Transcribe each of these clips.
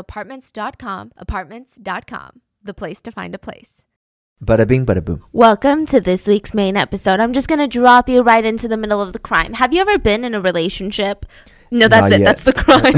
apartments.com, apartments.com, the place to find a place. Bada bing, bada boom. Welcome to this week's main episode. I'm just going to drop you right into the middle of the crime. Have you ever been in a relationship? No, that's Not it. yet. That's the crime.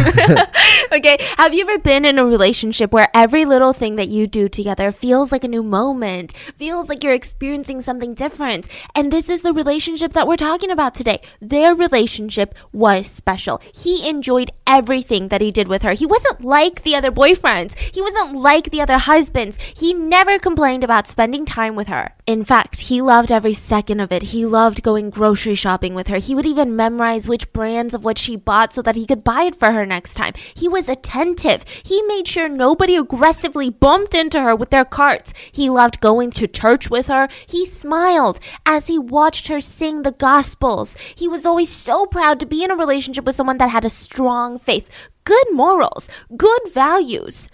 okay. Have you ever been in a relationship where every little thing that you do together feels like a new moment, feels like you're experiencing something different? And this is the relationship that we're talking about today. Their relationship was special. He enjoyed everything that he did with her. He wasn't like the other boyfriends, he wasn't like the other husbands. He never complained about spending time with her. In fact, he loved every second of it. He loved going grocery shopping with her. He would even memorize which brands of what she bought so that he could buy it for her next time. He was attentive. He made sure nobody aggressively bumped into her with their carts. He loved going to church with her. He smiled as he watched her sing the gospels. He was always so proud to be in a relationship with someone that had a strong faith, good morals, good values.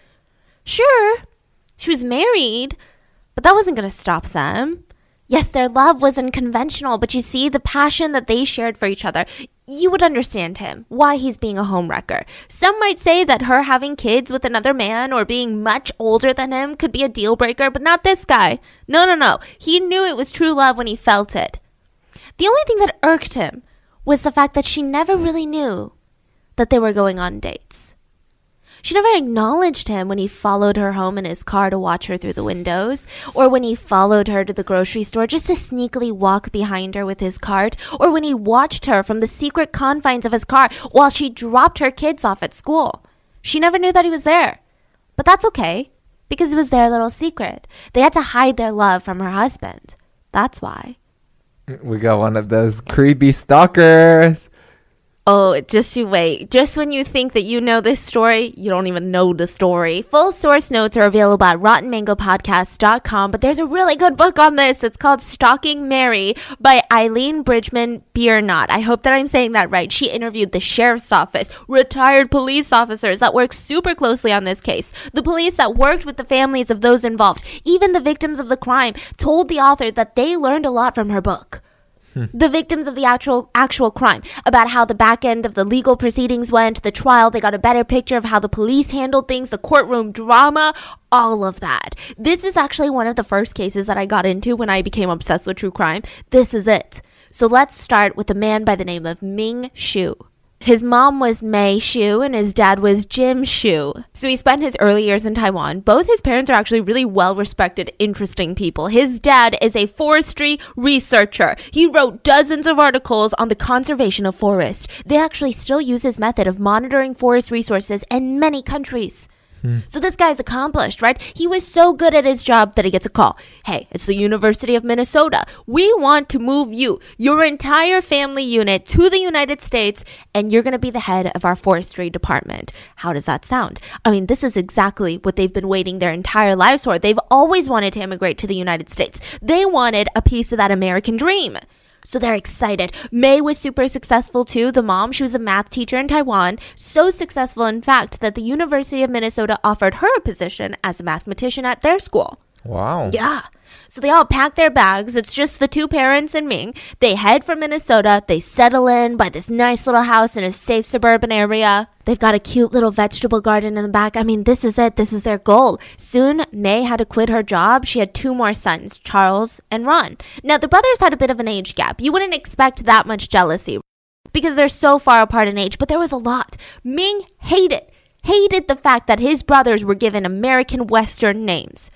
Sure, she was married, but that wasn't going to stop them. Yes, their love was unconventional, but you see, the passion that they shared for each other, you would understand him, why he's being a homewrecker. Some might say that her having kids with another man or being much older than him could be a deal breaker, but not this guy. No, no, no. He knew it was true love when he felt it. The only thing that irked him was the fact that she never really knew that they were going on dates. She never acknowledged him when he followed her home in his car to watch her through the windows, or when he followed her to the grocery store just to sneakily walk behind her with his cart, or when he watched her from the secret confines of his car while she dropped her kids off at school. She never knew that he was there. But that's okay, because it was their little secret. They had to hide their love from her husband. That's why. We got one of those creepy stalkers. Oh, just you wait. Just when you think that you know this story, you don't even know the story. Full source notes are available at rottenmangopodcast.com, but there's a really good book on this. It's called Stalking Mary by Eileen Bridgman Biernot. I hope that I'm saying that right. She interviewed the sheriff's office, retired police officers that worked super closely on this case, the police that worked with the families of those involved, even the victims of the crime, told the author that they learned a lot from her book the victims of the actual actual crime about how the back end of the legal proceedings went the trial they got a better picture of how the police handled things the courtroom drama all of that. This is actually one of the first cases that i got into when i became obsessed with true crime. This is it. So let's start with a man by the name of ming shu his mom was Mei Shu and his dad was Jim Shu. So he spent his early years in Taiwan. Both his parents are actually really well respected, interesting people. His dad is a forestry researcher. He wrote dozens of articles on the conservation of forests. They actually still use his method of monitoring forest resources in many countries. Hmm. So this guy's accomplished, right? He was so good at his job that he gets a call. Hey, it's the University of Minnesota. We want to move you, your entire family unit to the United States, and you're going to be the head of our forestry department. How does that sound? I mean, this is exactly what they've been waiting their entire lives for. They've always wanted to immigrate to the United States. They wanted a piece of that American dream. So they're excited. May was super successful too. The mom, she was a math teacher in Taiwan. So successful, in fact, that the University of Minnesota offered her a position as a mathematician at their school. Wow. Yeah. So they all pack their bags. It's just the two parents and Ming. They head for Minnesota. They settle in by this nice little house in a safe suburban area. They've got a cute little vegetable garden in the back. I mean, this is it. This is their goal. Soon, May had to quit her job. She had two more sons, Charles and Ron. Now, the brothers had a bit of an age gap. You wouldn't expect that much jealousy because they're so far apart in age, but there was a lot. Ming hated, hated the fact that his brothers were given American Western names.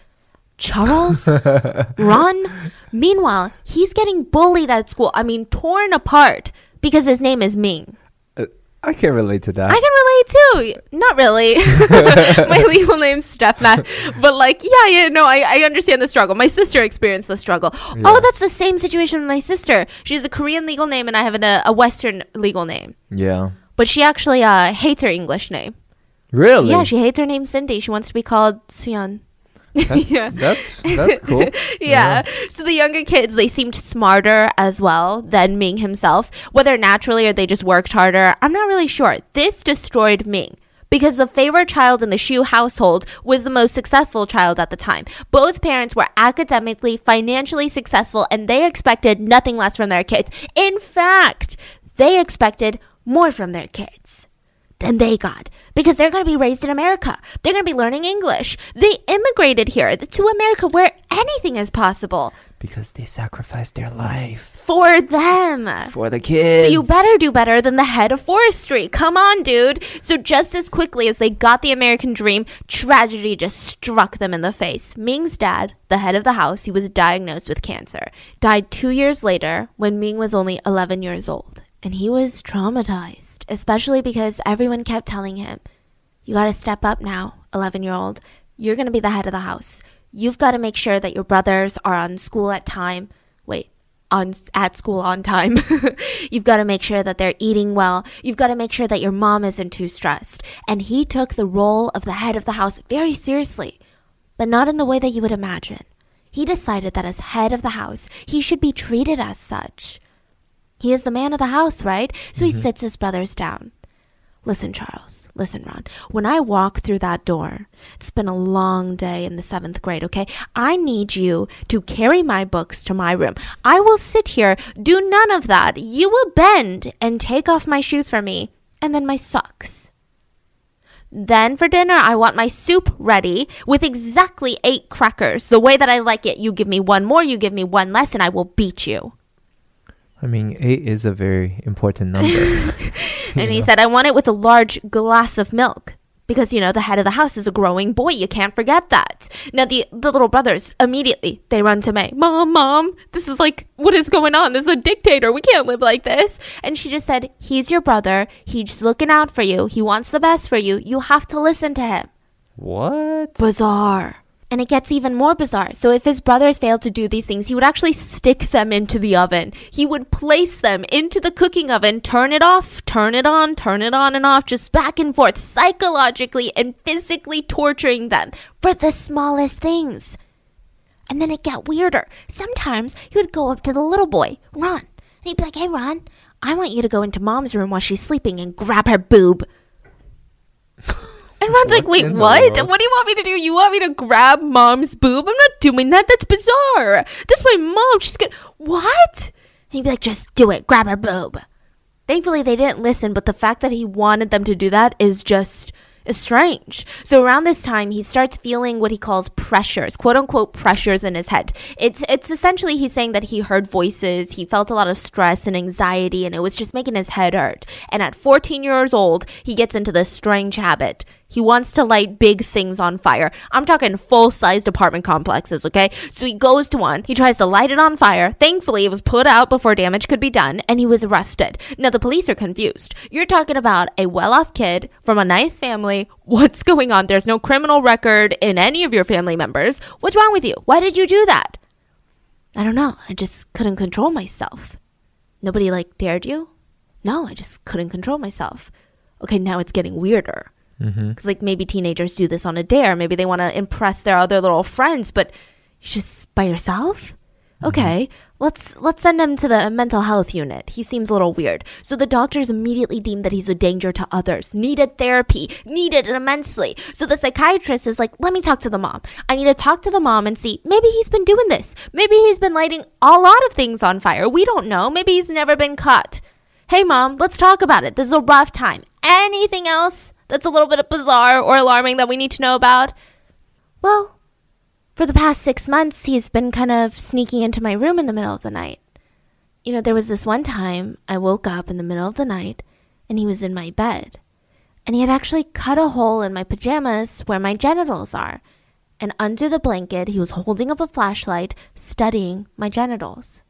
Charles? Ron? Meanwhile, he's getting bullied at school. I mean, torn apart because his name is Ming. Uh, I can relate to that. I can relate too. Not really. My legal name's Stefna. But like, yeah, yeah, no, I, I understand the struggle. My sister experienced the struggle. Yeah. Oh, that's the same situation with my sister. She has a Korean legal name and I have an, a, a Western legal name. yeah. But she actually uh, hates her English name. Really? Yeah, she hates her name Cindy. She wants to be called Suyeon. That's, yeah. that's that's cool. yeah. So the younger kids, they seemed smarter as well than Ming himself. Whether naturally or they just worked harder, I'm not really sure. This destroyed Ming. Because the favorite child in the Shu household was the most successful child at the time. Both parents were academically, financially successful, and they expected nothing less from their kids. In fact, they expected more from their kids than they got because they're going to be raised in America. They're going to be learning English. They immigrated here to America where anything is possible Because they sacrificed their life for them. for the kids. So you better do better than the head of forestry. Come on, dude. So just as quickly as they got the American dream, tragedy just struck them in the face. Ming's dad, the head of the house, he was diagnosed with cancer. Died 2 years later when Ming was only 11 years old. And he was traumatized, especially because everyone kept telling him, "You got to step up now, 11-year-old. You're going to be the head of the house. You've got to make sure that your brothers are on school at time." Wait, on at school on time. You've got to make sure that they're eating well. You've got to make sure that your mom isn't too stressed. And he took the role of the head of the house very seriously, but not in the way that you would imagine. He decided that as head of the house, he should be treated as such. He is the man of the house, right? So he mm-hmm. sits his brothers down. Listen, Charles. Listen, Ron. When I walk through that door, it's been a long day in the seventh grade, okay? I need you to carry my books to my room. I will sit here, do none of that. You will bend and take off my shoes for me, and then my socks. Then for dinner, I want my soup ready with exactly eight crackers, the way that I like it. You give me one more, you give me one less, and I will beat you. I mean, eight is a very important number. And he said, I want it with a large glass of milk. Because, you know, the head of the house is a growing boy. You can't forget that. Now, the, the little brothers, immediately, they run to May. Mom, mom, this is like, what is going on? This is a dictator. We can't live like this. And she just said, he's your brother. He's looking out for you. He wants the best for you. You have to listen to him. what? Bizarre. And it gets even more bizarre. So if his brothers failed to do these things, he would actually stick them into the oven. He would place them into the cooking oven, turn it off, turn it on, turn it on and off, just back and forth, psychologically and physically torturing them for the smallest things. And then it got weirder. Sometimes he would go up to the little boy, Ron, and he'd be like, Hey, Ron, I want you to go into mom's room while she's sleeping and grab her boob. And Ron's like, wait, what? What do you want me to do? You want me to grab mom's boob? I'm not doing that. That's bizarre. That's my mom. She's gonna. What? And he'd be like, just do it. Grab her boob. Thankfully, they didn't listen, but the fact that he wanted them to do that is just is strange. So around this time, he starts feeling what he calls pressures, quote unquote pressures in his head. It's it's essentially he's saying that he heard voices, he felt a lot of stress and anxiety, and it was just making his head hurt. And at 14 years old, he gets into this strange habit. He wants to light big things on fire. I'm talking full sized apartment complexes, okay? So he goes to one, he tries to light it on fire. Thankfully, it was put out before damage could be done, and he was arrested. Now, the police are confused. You're talking about a well off kid from a nice family. What's going on? There's no criminal record in any of your family members. What's wrong with you? Why did you do that? I don't know. I just couldn't control myself. Nobody like dared you? No, I just couldn't control myself. Okay, now it's getting weirder. Mm-hmm. Because, like, maybe teenagers do this on a dare. Maybe they want to impress their other little friends, but just by yourself? Okay, let's let's send him to the mental health unit. He seems a little weird. So the doctors immediately deemed that he's a danger to others. Needed therapy, needed it immensely. So the psychiatrist is like, "Let me talk to the mom. I need to talk to the mom and see maybe he's been doing this. Maybe he's been lighting a lot of things on fire. We don't know. Maybe he's never been caught." Hey mom, let's talk about it. This is a rough time. Anything else that's a little bit bizarre or alarming that we need to know about? Well, for the past six months, he's been kind of sneaking into my room in the middle of the night. You know, there was this one time I woke up in the middle of the night and he was in my bed. And he had actually cut a hole in my pajamas where my genitals are. And under the blanket, he was holding up a flashlight, studying my genitals.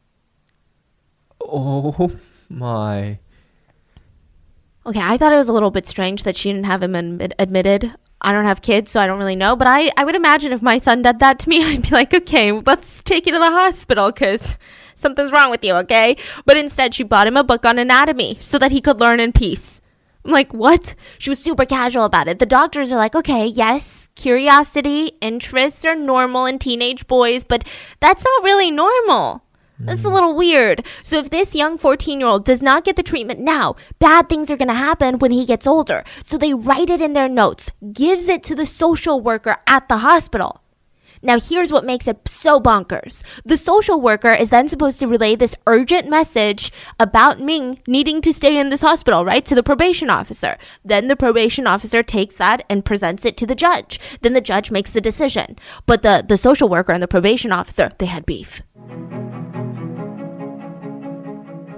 Oh my. Okay, I thought it was a little bit strange that she didn't have him admit- admitted. I don't have kids, so I don't really know. But I, I would imagine if my son did that to me, I'd be like, okay, let's take you to the hospital because something's wrong with you, okay? But instead, she bought him a book on anatomy so that he could learn in peace. I'm like, what? She was super casual about it. The doctors are like, okay, yes, curiosity, interests are normal in teenage boys, but that's not really normal. That's a mm. little weird. So, if this young 14 year old does not get the treatment now, bad things are going to happen when he gets older. So, they write it in their notes, gives it to the social worker at the hospital. Now, here's what makes it so bonkers. The social worker is then supposed to relay this urgent message about Ming needing to stay in this hospital, right, to the probation officer. Then the probation officer takes that and presents it to the judge. Then the judge makes the decision. But the, the social worker and the probation officer, they had beef.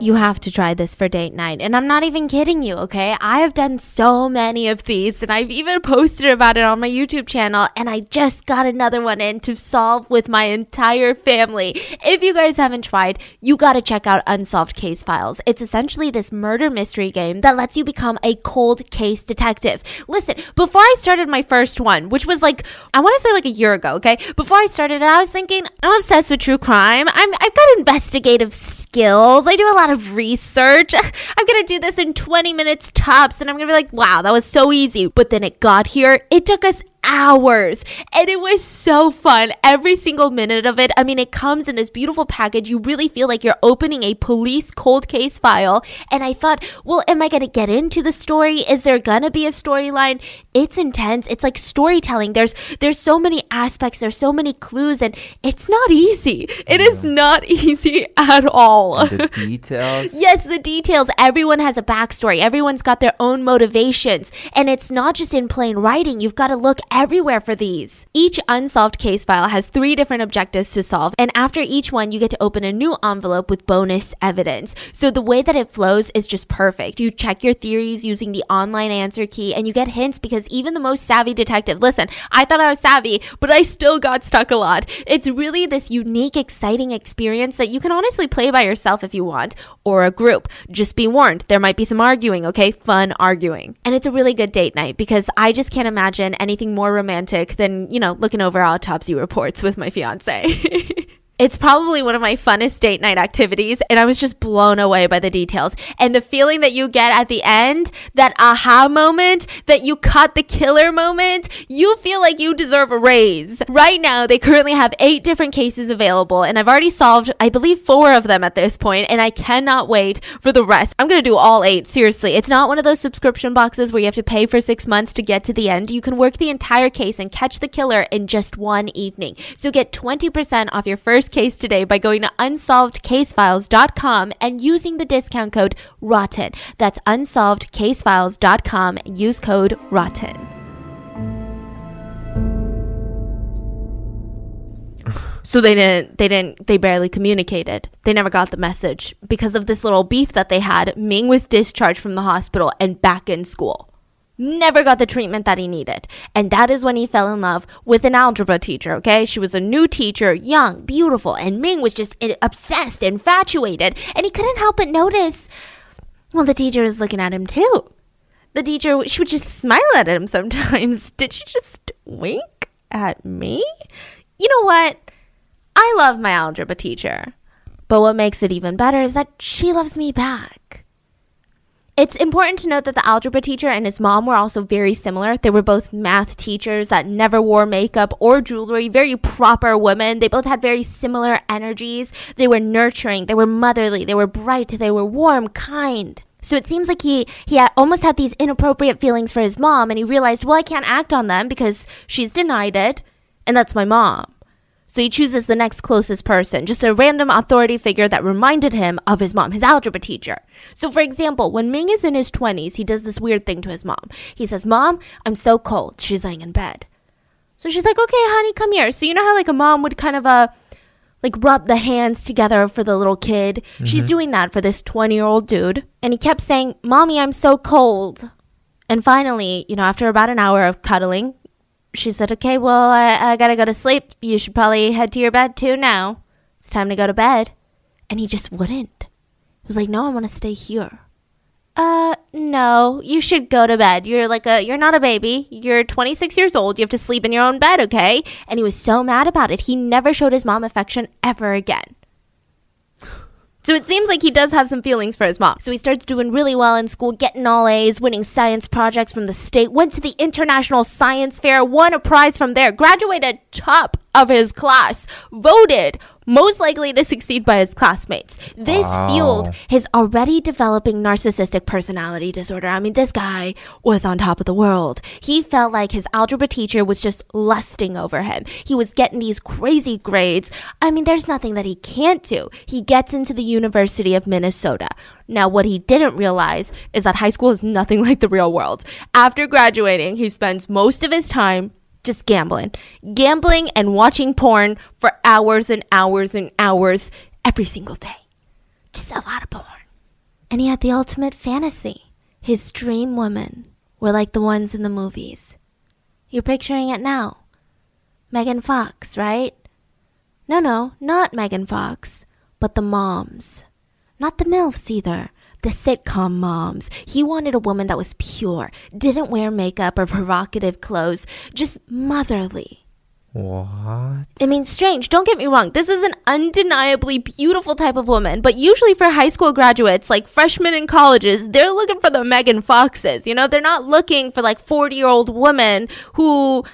You have to try this for date night. And I'm not even kidding you, okay? I have done so many of these and I've even posted about it on my YouTube channel and I just got another one in to solve with my entire family. If you guys haven't tried, you gotta check out Unsolved Case Files. It's essentially this murder mystery game that lets you become a cold case detective. Listen, before I started my first one, which was like, I wanna say like a year ago, okay? Before I started it, I was thinking, I'm obsessed with true crime. I'm, I've got investigative skills. I do a lot of research. I'm gonna do this in 20 minutes tops, and I'm gonna be like, wow, that was so easy. But then it got here. It took us hours. And it was so fun every single minute of it. I mean it comes in this beautiful package. You really feel like you're opening a police cold case file. And i thought well am i going to get into the story? Is there going to be a storyline? It's intense. It's like storytelling. There's there's so many aspects. There's so many clues. And it's not easy. It is not easy at all. And the details. Yes, the details. Everyone has a backstory. Everyone's got their own motivations. And it's not just in plain writing. You've got to look everywhere for these. Each unsolved case file has three different objectives to solve. And after each one, you get to open a new envelope with bonus evidence. So the way that it flows is just perfect. You check your theories using the online answer key and you get hints because even the most savvy detective, listen, I thought I was savvy, but I still got stuck a lot. It's really this unique, exciting experience that you can honestly play by yourself if you want, or a group. Just be warned, there might be some arguing, okay? Fun arguing. And it's a really good date night because I just can't imagine anything more romantic than, you know, looking over autopsy reports with my fiance. It's probably one of my funnest date night activities, and I was just blown away by the details. And the feeling that you get at the end, that aha moment, that you caught the killer moment, you feel like you deserve a raise. Right now, they currently have eight different cases available, and I've already solved, I believe, four of them at this point, and I cannot wait for the rest. I'm gonna do all eight, seriously. It's not one of those subscription boxes where you have to pay for six months to get to the end. You can work the entire case and catch the killer in just one evening. So get 20% off your first case today by going to unsolvedcasefiles.com and using the discount code ROTTEN. That's unsolvedcasefiles.com. Use code ROTTEN. So they didn't they didn't they barely communicated. They never got the message. Because of this little beef that they had, Ming was discharged from the hospital and back in school. Never got the treatment that he needed. And that is when he fell in love with an algebra teacher, okay? She was a new teacher, young, beautiful, and Ming was just obsessed, infatuated, and he couldn't help but notice well, the teacher was looking at him too. The teacher, she would just smile at him sometimes. Did she just wink at me? You know what? I love my algebra teacher. But what makes it even better is that she loves me back. It's important to note that the algebra teacher and his mom were also very similar. They were both math teachers that never wore makeup or jewelry, very proper women. They both had very similar energies. They were nurturing, they were motherly, they were bright, they were warm, kind. So it seems like he he had, almost had these inappropriate feelings for his mom and he realized, well, I can't act on them because she's denied it and that's my mom. So he chooses the next closest person, just a random authority figure that reminded him of his mom, his algebra teacher. So, for example, when Ming is in his 20s, he does this weird thing to his mom. He says, Mom, I'm so cold. She's laying in bed. So she's like, Okay, honey, come here. So, you know how like a mom would kind of, uh, like rub the hands together for the little kid. Mm-hmm. She's doing that for this 20 year old dude. And he kept saying, Mommy, I'm so cold. And finally, you know, after about an hour of cuddling, she said, Okay, well, I, I gotta go to sleep. You should probably head to your bed too now. It's time to go to bed. And he just wouldn't. He was like, No, I wanna stay here. Uh, no, you should go to bed. You're like a, you're not a baby. You're 26 years old. You have to sleep in your own bed, okay? And he was so mad about it. He never showed his mom affection ever again. So it seems like he does have some feelings for his mom. So he starts doing really well in school, getting all A's, winning science projects from the state, went to the International Science Fair, won a prize from there, graduated top of his class, voted most likely to succeed by his classmates. This wow. fueled his already developing narcissistic personality disorder. I mean, this guy was on top of the world. He felt like his algebra teacher was just lusting over him. He was getting these crazy grades. I mean, there's nothing that he can't do. He gets into the University of Minnesota. Now, what he didn't realize is that high school is nothing like the real world. After graduating, he spends most of his time just gambling. Gambling and watching porn for hours and hours and hours every single day. Just a lot of porn. And he had the ultimate fantasy. His dream women were like the ones in the movies. You're picturing it now. Megan Fox, right? No, no, not Megan Fox, but the moms. Not the MILFs either the sitcom moms. He wanted a woman that was pure, didn't wear makeup or provocative clothes, just motherly. What? I mean, strange. Don't get me wrong. This is an undeniably beautiful type of woman, but usually for high school graduates, like freshmen in colleges, they're looking for the Megan Foxes. You know, they're not looking for like 40 year old women who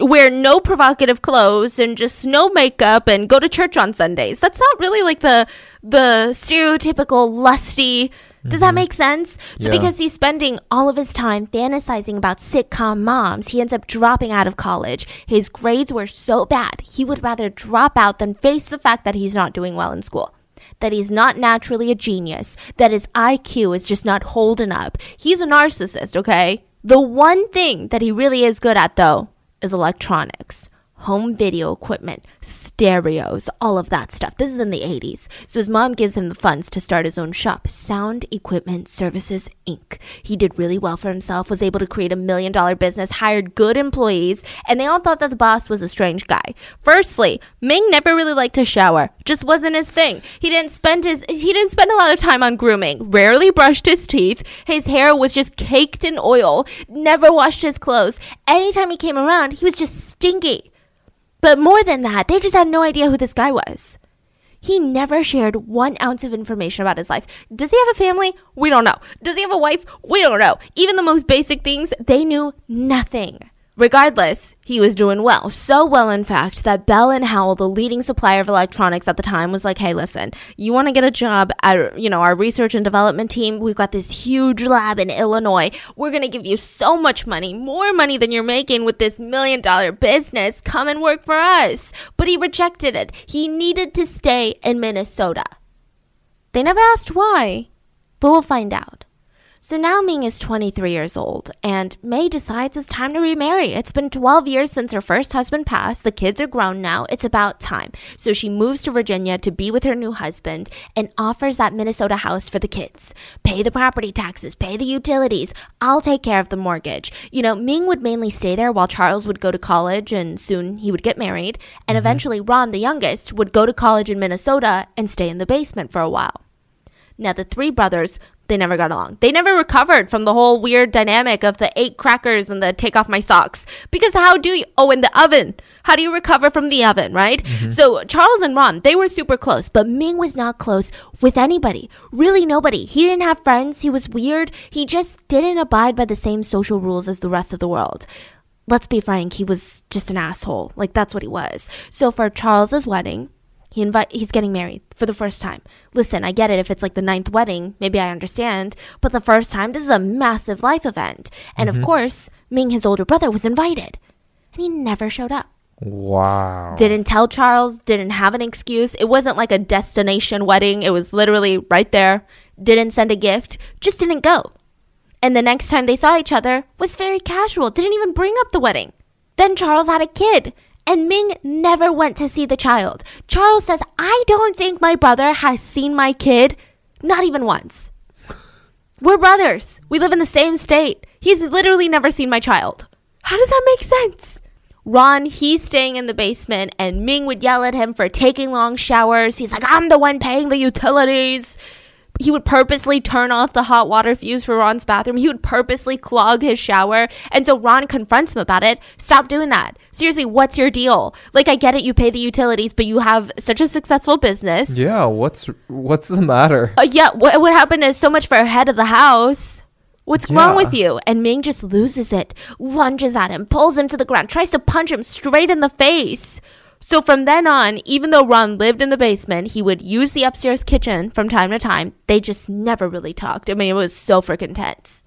wear no provocative clothes and just no makeup and go to church on Sundays. That's not really like the the stereotypical lusty does that mm-hmm. make sense? So, yeah. because he's spending all of his time fantasizing about sitcom moms, he ends up dropping out of college. His grades were so bad, he would rather drop out than face the fact that he's not doing well in school. That he's not naturally a genius, that his IQ is just not holding up. He's a narcissist, okay? The one thing that he really is good at, though, is electronics home video equipment, stereos, all of that stuff. This is in the 80s. So his mom gives him the funds to start his own shop, Sound Equipment Services Inc. He did really well for himself, was able to create a million dollar business, hired good employees, and they all thought that the boss was a strange guy. Firstly, Ming never really liked to shower. Just wasn't his thing. He didn't spend his he didn't spend a lot of time on grooming. Rarely brushed his teeth. His hair was just caked in oil. Never washed his clothes. Anytime he came around, he was just stinky. But more than that, they just had no idea who this guy was. He never shared one ounce of information about his life. Does he have a family? We don't know. Does he have a wife? We don't know. Even the most basic things, they knew nothing. Regardless, he was doing well. So well, in fact, that Bell and Howell, the leading supplier of electronics at the time, was like, hey, listen, you want to get a job at, you know, our research and development team? We've got this huge lab in Illinois. We're going to give you so much money, more money than you're making with this million dollar business. Come and work for us. But he rejected it. He needed to stay in Minnesota. They never asked why, but we'll find out. So now Ming is 23 years old, and May decides it's time to remarry. It's been 12 years since her first husband passed. The kids are grown now. It's about time. So she moves to Virginia to be with her new husband and offers that Minnesota house for the kids. Pay the property taxes, pay the utilities. I'll take care of the mortgage. You know, Ming would mainly stay there while Charles would go to college and soon he would get married. And mm-hmm. eventually, Ron, the youngest, would go to college in Minnesota and stay in the basement for a while. Now, the three brothers They never got along. They never recovered from the whole weird dynamic of the eight crackers and the take off my socks. Because how do you, oh, in the oven. How do you recover from the oven, right? Mm-hmm. So Charles and Ron, they were super close, but Ming was not close with anybody. Really nobody. He didn't have friends. He was weird. He just didn't abide by the same social rules as the rest of the world let's be frank, he was just an asshole. Like that's what he was. So for Charles's wedding, he invite he's getting married for the first time. Listen, I get it if it's like the ninth wedding, maybe I understand, but the first time this is a massive life event. And of mm-hmm. course, Ming his older brother was invited. And he never showed up. Wow. Didn't tell Charles, didn't have an excuse. It wasn't like a destination wedding. It was literally right there. Didn't send a gift, just didn't go. And the next time they saw each other was very casual, didn't even bring up the wedding. Then Charles had a kid, and Ming never went to see the child. Charles says, I don't think my brother has seen my kid, not even once. We're brothers. We live in the same state. He's literally never seen my child. How does that make sense? Ron, he's staying in the basement, and Ming would yell at him for taking long showers. He's like, I'm the one paying the utilities. He would purposely turn off the hot water fuse for Ron's bathroom. He would purposely clog his shower. And so Ron confronts him about it. Stop doing that. Seriously, what's your deal? Like, I get it, you pay the utilities, but you have such a successful business. Yeah, what's what's the matter? Uh, yeah, what, what happened is so much for head of the house. What's wrong with you? And Ming just loses it, lunges at him, pulls him to the ground, tries to punch him straight in the face. So from then on, even though Ron lived in the basement, he would use the upstairs kitchen from time to time. They just never really talked. I mean, it was so freaking tense.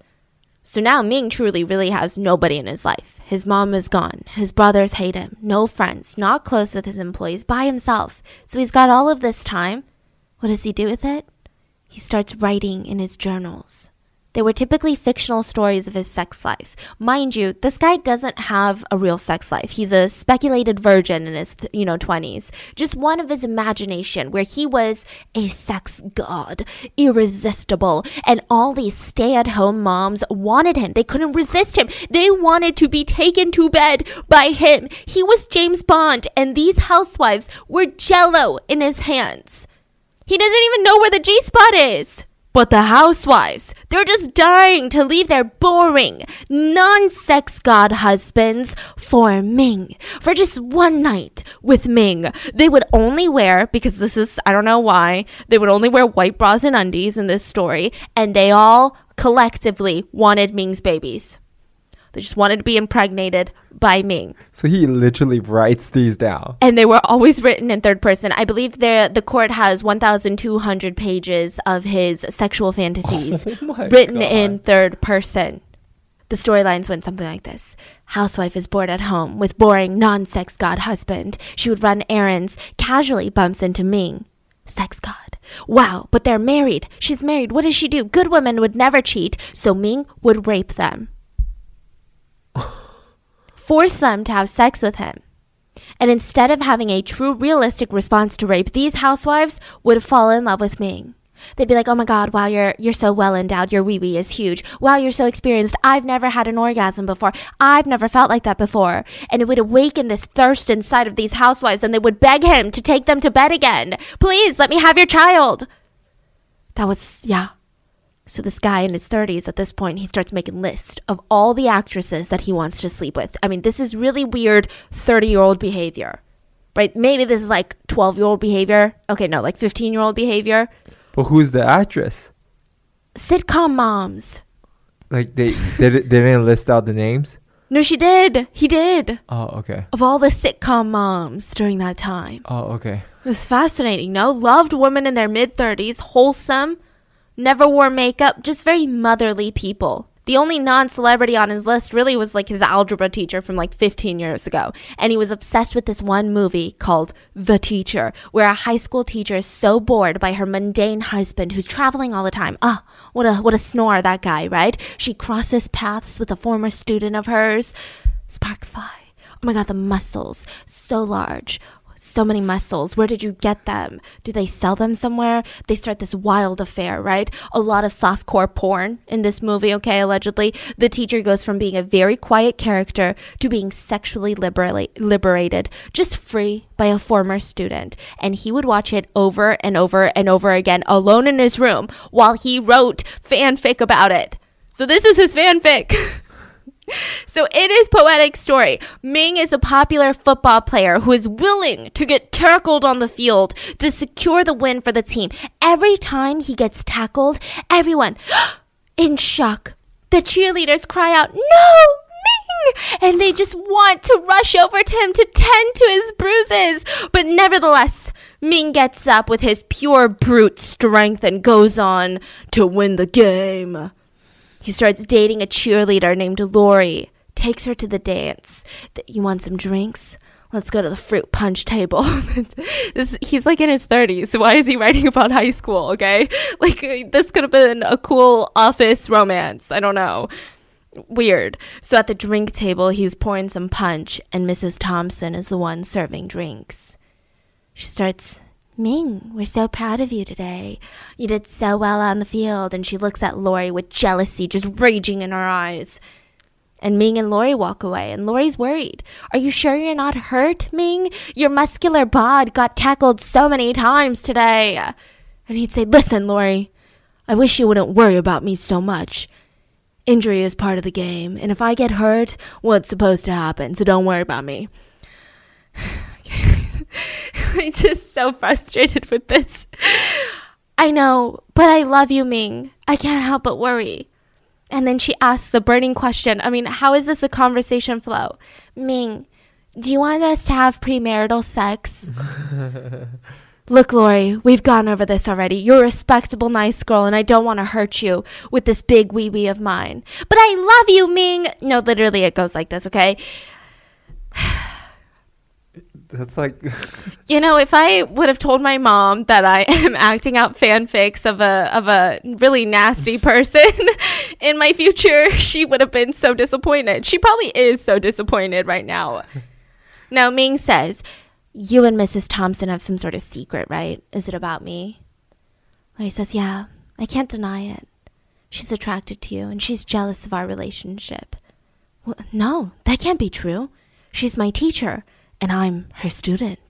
So now Ming truly really has nobody in his life. His mom is gone. His brothers hate him. No friends. Not close with his employees. By himself. So he's got all of this time. What does he do with it? He starts writing in his journals. They were typically fictional stories of his sex life. Mind you, this guy doesn't have a real sex life. He's a speculated virgin in his, you know, 20s. Just one of his imagination where he was a sex god, irresistible, and all these stay-at-home moms wanted him. They couldn't resist him. They wanted to be taken to bed by him. He was James Bond, and these housewives were jello in his hands. He doesn't even know where the G spot is. But the housewives, they're just dying to leave their boring, non sex god husbands for Ming. For just one night with Ming. They would only wear, because this is, I don't know why, they would only wear white bras and undies in this story, and they all collectively wanted Ming's babies. They just wanted to be impregnated by Ming So he literally writes these down. and they were always written in third person. I believe the the court has 1,200 pages of his sexual fantasies Oh written God. in third person. The storylines went something like this. Housewife is bored at home with boring non-sex god husband. She would run errands, casually bumps into Ming. Sex god. Wow, but they're married. She's married. What does she do? Good women would never cheat, so Ming would rape them. Force them to have sex with him. And instead of having a true realistic response to rape, these housewives would fall in love with Ming. They'd be like, "Oh my god, wow, you're you're so well endowed. Your wee wee is huge. Wow, you're so experienced. I've never had an orgasm before. I've never felt like that before." And it would awaken this thirst inside of these housewives and they would beg him to take them to bed again. "Please, let me have your child." That was yeah. So this guy in his 30s at this point, he starts making list of all the actresses that he wants to sleep with. I mean, this is really weird 30-year-old behavior. Right? Maybe this is like 12-year-old behavior. Okay, no, like 15-year-old behavior. But who's the actress? Sitcom moms. Like they did it, they didn't list out the names? No, she did. He did. Oh, okay. Of all the sitcom moms during that time. Oh, okay. It was fascinating, no? Loved women in their mid 30s, wholesome, never wore makeup, just very motherly people. The only non celebrity on his list really was like his algebra teacher from like 15 years ago. And he was obsessed with this one movie called The Teacher, where a high school teacher is so bored by her mundane husband who's traveling all the time. Ah, what a, what a snore, that guy, right? She crosses paths with a former student of hers. Sparks fly. Oh my god, the muscles, so large. So many muscles. Where did you get them? Do they sell them somewhere? They start this wild affair, right? A lot of softcore porn in this movie, okay, allegedly. The teacher goes from being a very quiet character to being sexually libera- liberated, just free by a former student. And he would watch it over and over and over again alone in his room while he wrote fanfic about it. So this is his fanfic. So in his poetic story, Ming is a popular football player who is willing to get tackled on the field to secure the win for the team. Every time he gets tackled, everyone in shock. The cheerleaders cry out, "No, Ming!" and they just want to rush over to him to tend to his bruises. But nevertheless, Ming gets up with his pure brute strength and goes on to win the game. He starts dating a cheerleader named Lori, takes her to the dance. You want some drinks? Let's go to the fruit punch table. this, he's like in his 30s. Why is he writing about high school? Okay. Like, this could have been a cool office romance. I don't know. Weird. So at the drink table, he's pouring some punch, and Mrs. Thompson is the one serving drinks. She starts Ming, we're so proud of you today. You did so well on the field. And she looks at Lori with jealousy just raging in her eyes. And Ming and Lori walk away, and Lori's worried. Are you sure you're not hurt, Ming? Your muscular bod got tackled so many times today. And he'd say, Listen, Lori, I wish you wouldn't worry about me so much. Injury is part of the game, and if I get hurt, well, it's supposed to happen, so don't worry about me. I'm just so frustrated with this. I know, but I love you, Ming. I can't help but worry. And then she asks the burning question I mean, how is this a conversation flow? Ming, do you want us to have premarital sex? Look, Lori, we've gone over this already. You're a respectable, nice girl, and I don't want to hurt you with this big wee wee of mine. But I love you, Ming. No, literally, it goes like this, okay? That's like You know, if I would have told my mom that I am acting out fanfics of a of a really nasty person in my future, she would have been so disappointed. She probably is so disappointed right now. Now Ming says, "You and Mrs. Thompson have some sort of secret, right? Is it about me?" Larry says, "Yeah, I can't deny it. She's attracted to you and she's jealous of our relationship." Well, no, that can't be true. She's my teacher and I'm her student.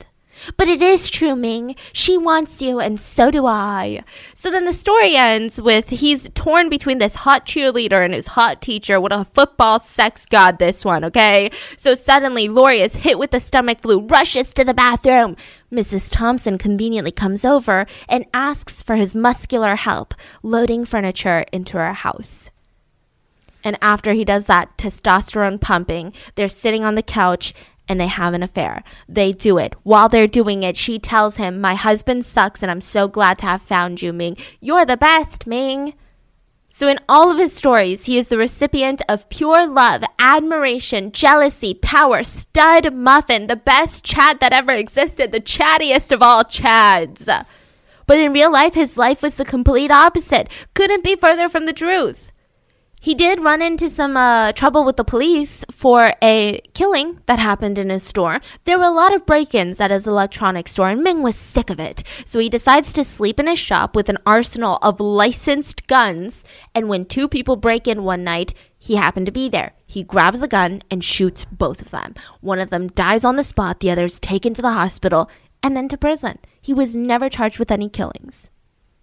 But it is true, Ming. She wants you, and so do I. So then the story ends with he's torn between this hot cheerleader and his hot teacher. What a football sex god, this one, okay? So suddenly, Lori is hit with the stomach flu, rushes to the bathroom. Mrs. Thompson conveniently comes over and asks for his muscular help loading furniture into her house. And after he does that testosterone pumping, they're sitting on the couch and they have an affair. They do it. While they're doing it, she tells him, My husband sucks and I'm so glad to have found you, Ming. You're the best, Ming. So, in all of his stories, he is the recipient of pure love, admiration, jealousy, power, stud muffin, the best Chad that ever existed, the chattiest of all Chads. But in real life, his life was the complete opposite. Couldn't be further from the truth. He did run into some uh, trouble with the police for a killing that happened in his store. There were a lot of break ins at his electronics store, and Ming was sick of it. So he decides to sleep in his shop with an arsenal of licensed guns. And when two people break in one night, he happened to be there. He grabs a gun and shoots both of them. One of them dies on the spot, the other is taken to the hospital and then to prison. He was never charged with any killings.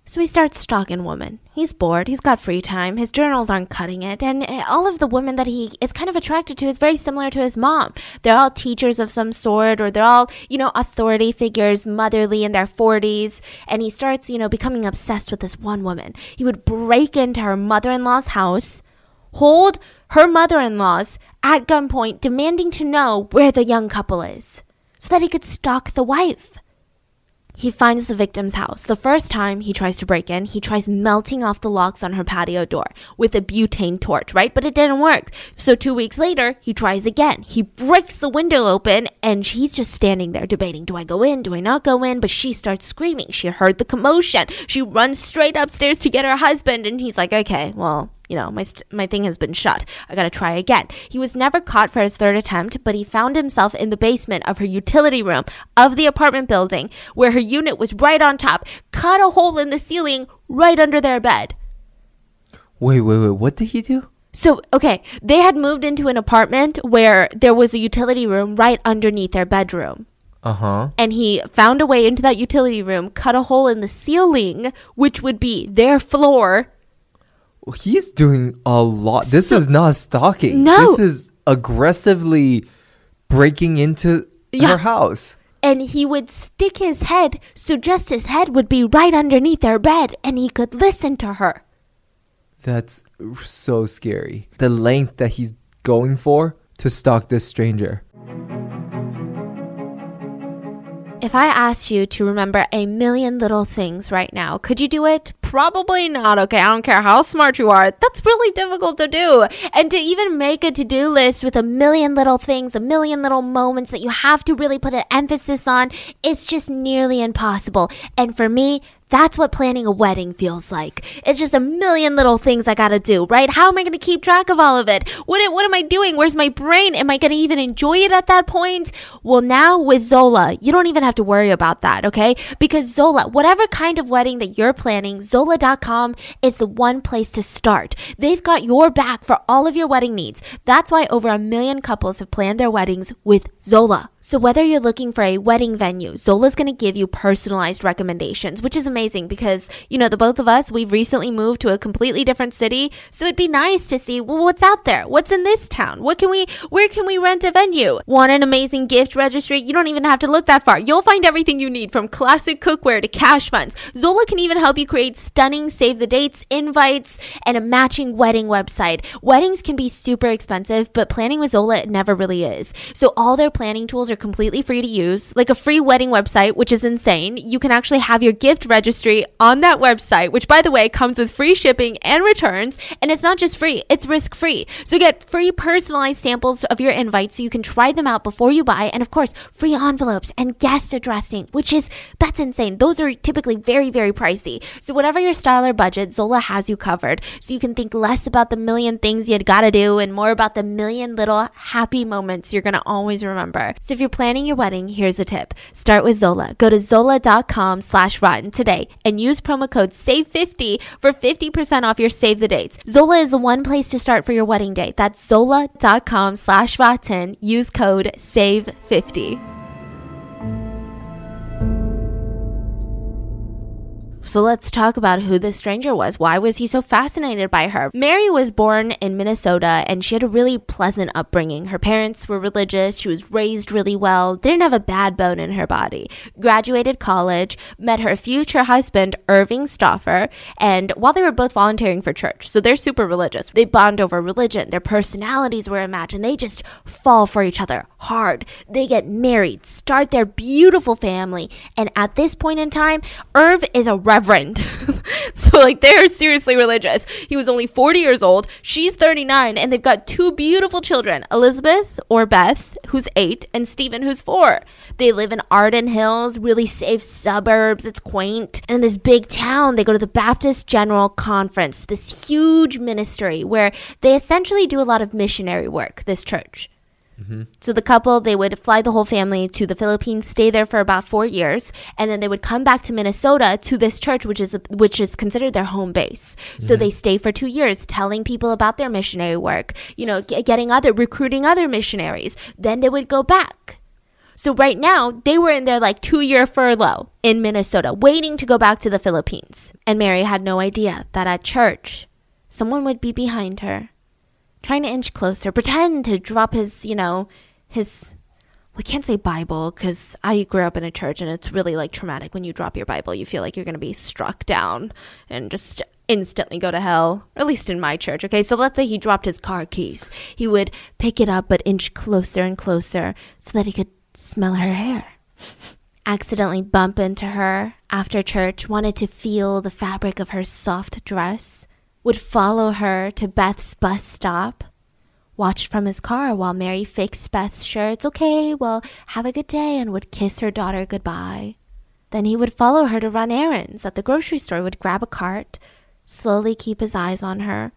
So he starts stalking women. He's bored. He's got free time. His journals aren't cutting it. And eh, all of the women that he is kind of attracted to is very similar to his mom. They're all teachers of some sort, or they're all, you know, authority figures, motherly in their 40s. And he starts, you know, becoming obsessed with this one woman. He would break into her mother in law's house, hold her mother in law's at gunpoint, demanding to know where the young couple is so that he could stalk the wife. He finds the victim's house. The first time he tries to break in, he tries melting off the locks on her patio door with a butane torch, right? But it didn't work. So two weeks later, he tries again. He breaks the window open and she's just standing there debating, do I go in? Do I not go in? But she starts screaming. She heard the commotion. She runs straight upstairs to get her husband and he's like, okay, well, you know, my, st- my thing has been shut. I gotta try again. He was never caught for his third attempt, but he found himself in the basement of her utility room of the apartment building where her unit was right on top, cut a hole in the ceiling right under their bed. Wait, wait, wait. What did he do? So, okay, they had moved into an apartment where there was a utility room right underneath their bedroom. Uh huh. And he found a way into that utility room, cut a hole in the ceiling, which would be their floor. He's doing a lot. This So- is not stalking. No. This is aggressively breaking into Yeah. her house. And he would stick his head, so just his head would be right underneath their bed, and he could listen to her. That's so scary. The length that he's going for to stalk this stranger. If I asked you to remember a million little things right now, could you do it? Probably not. Okay, I don't care how smart you are. That's really difficult to do. And to even make a to do list with a million little things, a million little moments that you have to really put an emphasis on, it's just nearly impossible. And for me, that's what planning a wedding feels like. It's just a million little things I gotta do, right? How am I gonna keep track of all of it? What, what am I doing? Where's my brain? Am I gonna even enjoy it at that point? Well, now with Zola, you don't even have to worry about that, okay? Because Zola, whatever kind of wedding that you're planning, Zola.com is the one place to start. They've got your back for all of your wedding needs. That's why over a million couples have planned their weddings with Zola. So whether you're looking for a wedding venue, Zola's going to give you personalized recommendations, which is amazing because, you know, the both of us, we've recently moved to a completely different city. So it'd be nice to see, well, what's out there? What's in this town? What can we, where can we rent a venue? Want an amazing gift registry? You don't even have to look that far. You'll find everything you need from classic cookware to cash funds. Zola can even help you create stunning save the dates, invites, and a matching wedding website. Weddings can be super expensive, but planning with Zola it never really is. So all their planning tools are completely free to use, like a free wedding website, which is insane. You can actually have your gift registry on that website, which by the way comes with free shipping and returns, and it's not just free, it's risk free. So get free personalized samples of your invites so you can try them out before you buy, and of course, free envelopes and guest addressing, which is that's insane. Those are typically very, very pricey. So whatever your style or budget, Zola has you covered. So you can think less about the million things you would gotta do and more about the million little happy moments you're gonna always remember. So if you're planning your wedding, here's a tip. Start with Zola. Go to zola.com slash rotten today and use promo code SAVE50 for 50% off your save the dates. Zola is the one place to start for your wedding day. That's zola.com slash rotten. Use code SAVE50. So let's talk about who this stranger was. Why was he so fascinated by her? Mary was born in Minnesota and she had a really pleasant upbringing. Her parents were religious, she was raised really well, didn't have a bad bone in her body. Graduated college, met her future husband, Irving Stauffer, and while they were both volunteering for church, so they're super religious, they bond over religion, their personalities were a match, and they just fall for each other hard. They get married, start their beautiful family, and at this point in time, Irv is a reverend. so, like, they're seriously religious. He was only 40 years old. She's 39, and they've got two beautiful children Elizabeth, or Beth, who's eight, and Stephen, who's four. They live in Arden Hills, really safe suburbs. It's quaint. And in this big town, they go to the Baptist General Conference, this huge ministry where they essentially do a lot of missionary work, this church. So the couple, they would fly the whole family to the Philippines, stay there for about four years, and then they would come back to Minnesota to this church, which is which is considered their home base. So mm-hmm. they stay for two years, telling people about their missionary work, you know, ge- getting other recruiting other missionaries. Then they would go back. So right now, they were in their like two year furlough in Minnesota, waiting to go back to the Philippines. And Mary had no idea that at church, someone would be behind her, trying to inch closer, pretend to drop his, you know, his. I can't say Bible because I grew up in a church and it's really like traumatic when you drop your Bible. You feel like you're going to be struck down and just instantly go to hell, at least in my church. Okay, so let's say he dropped his car keys. He would pick it up but inch closer and closer so that he could smell her hair. Accidentally bump into her after church, wanted to feel the fabric of her soft dress, would follow her to Beth's bus stop, watched from his car while Mary fixed Beth's sure it's okay, well, have a good day, and would kiss her daughter goodbye. Then he would follow her to run errands at the grocery store, would grab a cart, slowly keep his eyes on her,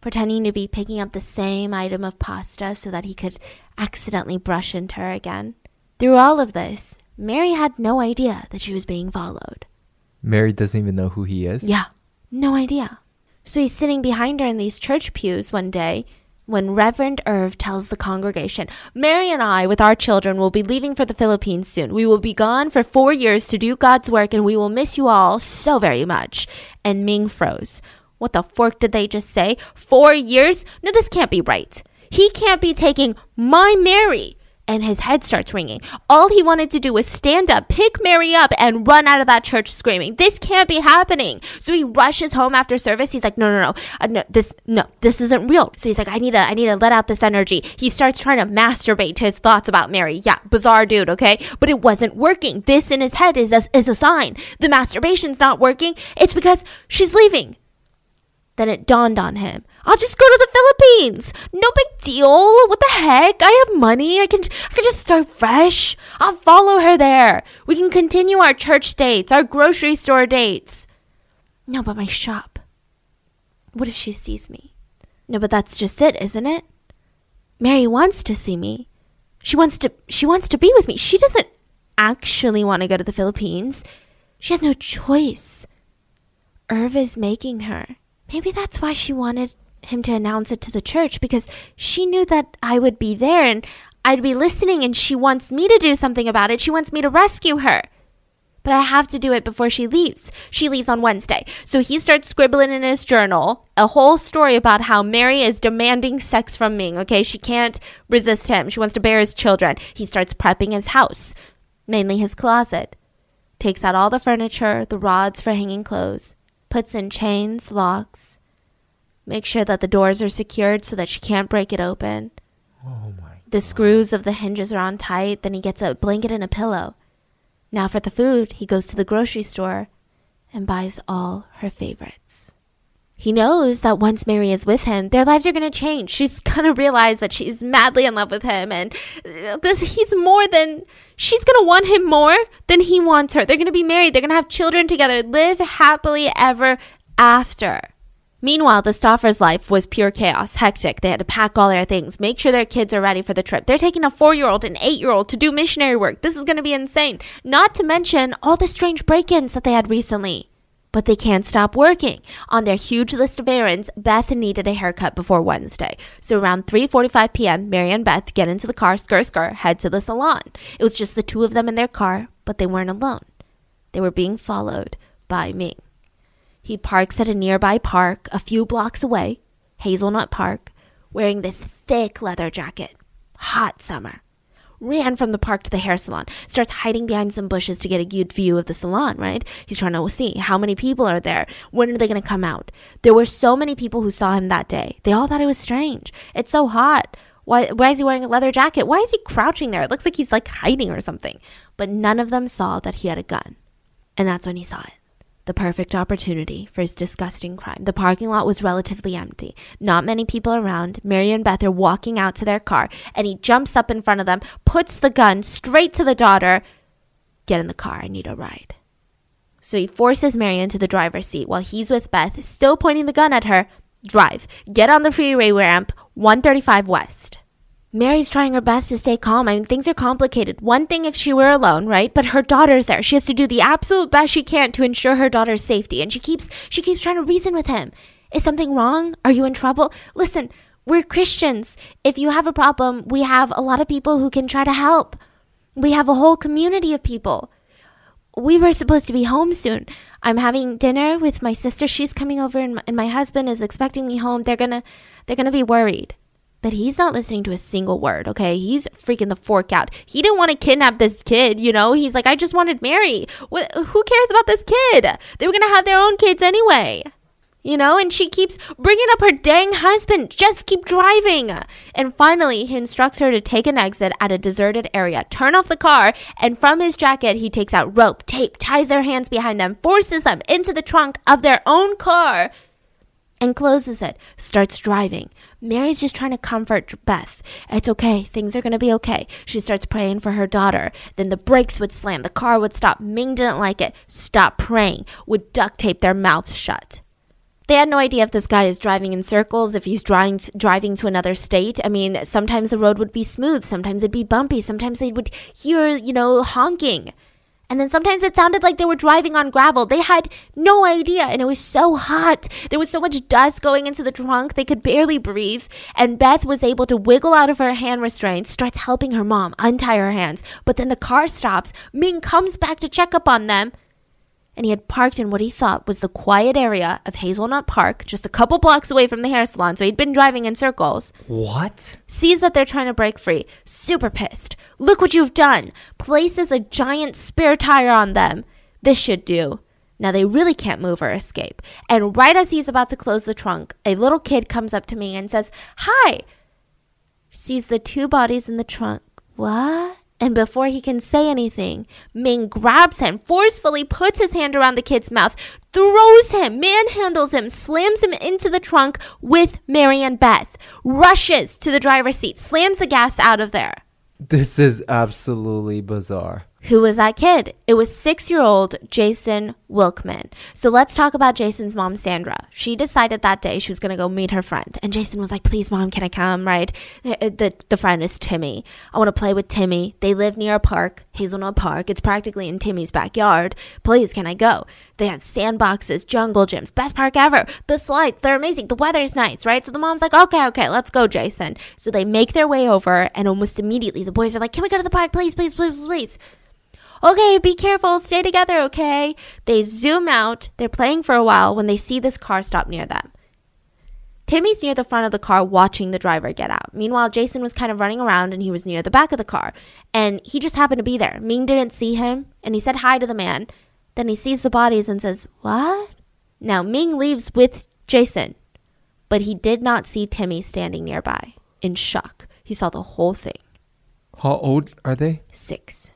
pretending to be picking up the same item of pasta so that he could accidentally brush into her again. Through all of this, Mary had no idea that she was being followed. Mary doesn't even know who he is. Yeah, no idea. So he's sitting behind her in these church pews one day when Reverend Irv tells the congregation, Mary and I, with our children, will be leaving for the Philippines soon. We will be gone for four years to do God's work, and we will miss you all so very much. And Ming froze. What the fork did they just say? Four years? No, this can't be right. He can't be taking my Mary and his head starts ringing. All he wanted to do was stand up, pick Mary up, and run out of that church screaming, "This can't be happening!" So he rushes home after service. He's like, "No, no, no, uh, no, this, no, this isn't real." So he's like, "I need to, I need to let out this energy." He starts trying to masturbate to his thoughts about Mary. Yeah, bizarre dude, okay, but it wasn't working. This in his head is a, is a sign. The masturbation's not working. It's because she's leaving. Then it dawned on him. I'll just go to the Philippines. No big deal. What the heck? I have money. I can I can just start fresh. I'll follow her there. We can continue our church dates, our grocery store dates. No, but my shop. What if she sees me? No, but that's just it, isn't it? Mary wants to see me. She wants to she wants to be with me. She doesn't actually want to go to the Philippines. She has no choice. Irv is making her. Maybe that's why she wanted him to announce it to the church because she knew that I would be there and I'd be listening and she wants me to do something about it. She wants me to rescue her. But I have to do it before she leaves. She leaves on Wednesday. So he starts scribbling in his journal a whole story about how Mary is demanding sex from Ming. Okay, she can't resist him. She wants to bear his children. He starts prepping his house, mainly his closet. Takes out all the furniture, the rods for hanging clothes, puts in chains, locks, make sure that the doors are secured so that she can't break it open. Oh my. The screws of the hinges are on tight, then he gets a blanket and a pillow. Now for the food, he goes to the grocery store and buys all her favorites. He knows that once Mary is with him, their lives are going to change. She's going to realize that she's madly in love with him and uh, this he's more than she's going to want him more than he wants her. They're going to be married, they're going to have children together, live happily ever after. Meanwhile, the Stauffer's life was pure chaos, hectic. They had to pack all their things, make sure their kids are ready for the trip. They're taking a four year old and eight year old to do missionary work. This is going to be insane. Not to mention all the strange break ins that they had recently but they can't stop working. On their huge list of errands, Beth needed a haircut before Wednesday. So around 3:45 p.m., Mary and Beth get into the car, skr head to the salon. It was just the two of them in their car, but they weren't alone. They were being followed by Ming. He parks at a nearby park a few blocks away, Hazelnut Park, wearing this thick leather jacket. Hot summer ran from the park to the hair salon, starts hiding behind some bushes to get a good view of the salon, right? He's trying to see how many people are there. When are they going to come out? There were so many people who saw him that day. They all thought it was strange. It's so hot. Why, why is he wearing a leather jacket? Why is he crouching there? It looks like he's like hiding or something. But none of them saw that he had a gun. And that's when he saw it the perfect opportunity for his disgusting crime. The parking lot was relatively empty. Not many people around. Mary and Beth are walking out to their car, and he jumps up in front of them, puts the gun straight to the daughter. Get in the car, I need a ride. So he forces Mary into the driver's seat while he's with Beth, still pointing the gun at her. Drive. Get on the freeway ramp, 135 West. Mary's trying her best to stay calm. I mean, things are complicated. One thing if she were alone, right? But her daughter's there. She has to do the absolute best she can to ensure her daughter's safety. And she keeps she keeps trying to reason with him. Is something wrong? Are you in trouble? Listen, we're Christians. If you have a problem, we have a lot of people who can try to help. We have a whole community of people. We were supposed to be home soon. I'm having dinner with my sister. She's coming over and my, and my husband is expecting me home. They're going to they're going to be worried. But he's not listening to a single word, okay? He's freaking the fork out. He didn't want to kidnap this kid, you know? He's like, I just wanted Mary. Who cares about this kid? They were going to have their own kids anyway. You know, and she keeps bringing up her dang husband. Just keep driving. And finally, he instructs her to take an exit at a deserted area, turn off the car, and from his jacket, he takes out rope, tape, ties their hands behind them, forces them into the trunk of their own car, and closes it, starts driving. Mary's just trying to comfort Beth. It's okay. Things are going to be okay. She starts praying for her daughter. Then the brakes would slam. The car would stop. Ming didn't like it. Stop praying. Would duct tape their mouths shut. They had no idea if this guy is driving in circles, if he's driving driving to another state. I mean, sometimes the road would be smooth, sometimes it'd be bumpy, sometimes they would hear, you know, honking. And then sometimes it sounded like they were driving on gravel. They had no idea. And it was so hot. There was so much dust going into the trunk. They could barely breathe. And Beth was able to wiggle out of her hand restraints, starts helping her mom untie her hands. But then the car stops. Ming comes back to check up on them and he had parked in what he thought was the quiet area of Hazelnut Park, just a couple blocks away from the hair salon, so he'd been driving in circles. What? Sees that they're trying to break free, super pissed. Look what you've done! Places a giant spare tire on them. This should do. Now they really can't move or escape. And right as he's about to close the trunk, a little kid comes up to me and says, Hi! Sees the two bodies in the trunk. What? And before he can say anything, Ming grabs him, forcefully puts his hand around the kid's mouth, throws him, manhandles him, slams him into the trunk with Mary and Beth, rushes to the driver's seat, slams the gas out of there. This is absolutely bizarre. Who was that kid? It was six year old Jason Wilkman. So let's talk about Jason's mom, Sandra. She decided that day she was going to go meet her friend. And Jason was like, please, mom, can I come? Right? The, the, the friend is Timmy. I want to play with Timmy. They live near a park, Hazelnut Park. It's practically in Timmy's backyard. Please, can I go? They had sandboxes, jungle gyms, best park ever. The slides, they're amazing. The weather's nice, right? So the mom's like, okay, okay, let's go, Jason. So they make their way over, and almost immediately the boys are like, can we go to the park, please, please, please, please? Okay, be careful, stay together, okay? They zoom out, they're playing for a while when they see this car stop near them. Timmy's near the front of the car watching the driver get out. Meanwhile, Jason was kind of running around and he was near the back of the car. And he just happened to be there. Ming didn't see him and he said hi to the man. Then he sees the bodies and says, What? Now, Ming leaves with Jason, but he did not see Timmy standing nearby. In shock, he saw the whole thing. How old are they? Six.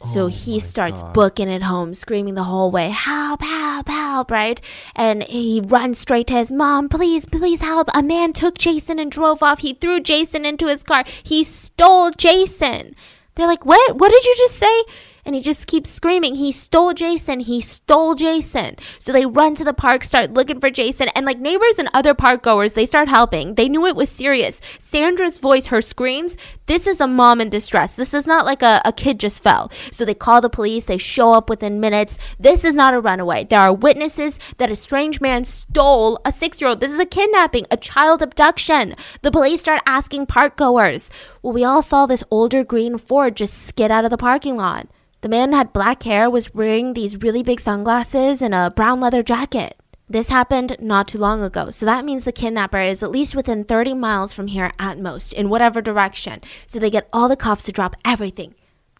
Oh so Oh he starts God. booking it home, screaming the whole way, help, help, help, right? And he runs straight to his mom, please, please help. A man took Jason and drove off. He threw Jason into his car. He stole Jason. They're like, what? What did you just say? And he just keeps screaming, he stole Jason, he stole Jason. So they run to the park, start looking for Jason, and like neighbors and other park goers, they start helping. They knew it was serious. Sandra's voice, her screams, this is a mom in distress. This is not like a, a kid just fell. So they call the police, they show up within minutes. This is not a runaway. There are witnesses that a strange man stole a six year old. This is a kidnapping, a child abduction. The police start asking park goers. Well, we all saw this older green Ford just skid out of the parking lot. The man had black hair, was wearing these really big sunglasses, and a brown leather jacket. This happened not too long ago, so that means the kidnapper is at least within 30 miles from here at most, in whatever direction. So they get all the cops to drop everything.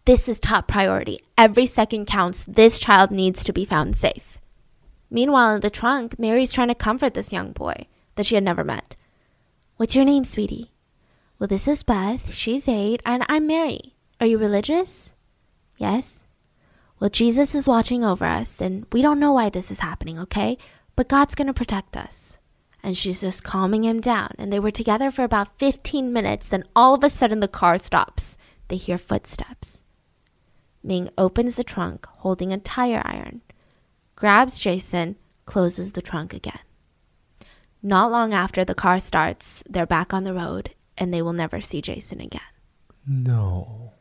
This is top priority. Every second counts. This child needs to be found safe. Meanwhile, in the trunk, Mary's trying to comfort this young boy that she had never met. What's your name, sweetie? Well, this is Beth. She's eight, and I'm Mary. Are you religious? Yes? Well, Jesus is watching over us, and we don't know why this is happening, okay? But God's going to protect us. And she's just calming him down. And they were together for about 15 minutes. Then all of a sudden, the car stops. They hear footsteps. Ming opens the trunk, holding a tire iron, grabs Jason, closes the trunk again. Not long after the car starts, they're back on the road, and they will never see Jason again. No.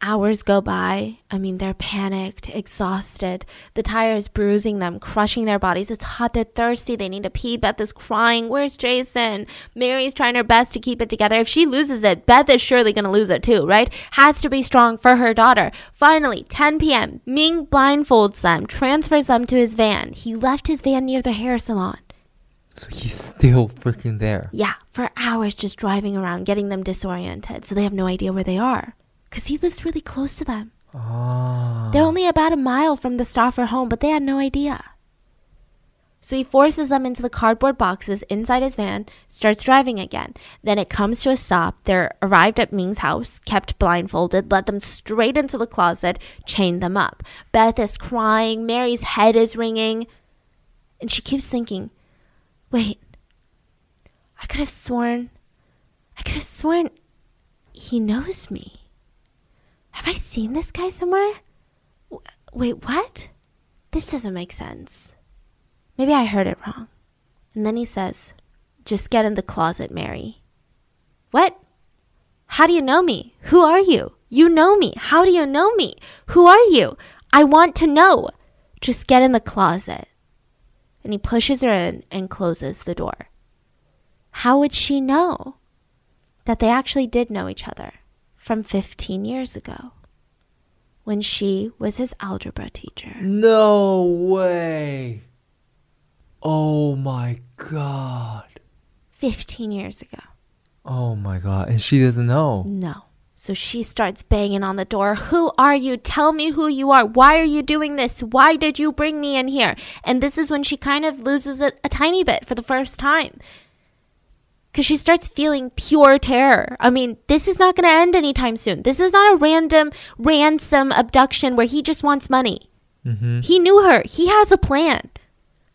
Hours go by. I mean, they're panicked, exhausted. The tire is bruising them, crushing their bodies. It's hot. They're thirsty. They need to pee. Beth is crying. Where's Jason? Mary's trying her best to keep it together. If she loses it, Beth is surely going to lose it too, right? Has to be strong for her daughter. Finally, 10 p.m., Ming blindfolds them, transfers them to his van. He left his van near the hair salon. So he's still freaking there. Yeah, for hours just driving around, getting them disoriented so they have no idea where they are. Because he lives really close to them. Ah. They're only about a mile from the Stauffer home, but they had no idea. So he forces them into the cardboard boxes inside his van, starts driving again. Then it comes to a stop. They're arrived at Ming's house, kept blindfolded, led them straight into the closet, chained them up. Beth is crying, Mary's head is ringing, and she keeps thinking, wait, I could have sworn, I could have sworn he knows me. I seen this guy somewhere? W- Wait, what? This doesn't make sense. Maybe I heard it wrong. And then he says, Just get in the closet, Mary. What? How do you know me? Who are you? You know me. How do you know me? Who are you? I want to know. Just get in the closet. And he pushes her in and closes the door. How would she know that they actually did know each other from 15 years ago when she was his algebra teacher? No way. Oh my god. 15 years ago. Oh my god. And she doesn't know. No. So she starts banging on the door. Who are you? Tell me who you are. Why are you doing this? Why did you bring me in here? And this is when she kind of loses it a tiny bit for the first time. Because she starts feeling pure terror. I mean, this is not going to end anytime soon. This is not a random ransom abduction where he just wants money. Mm-hmm. He knew her, he has a plan.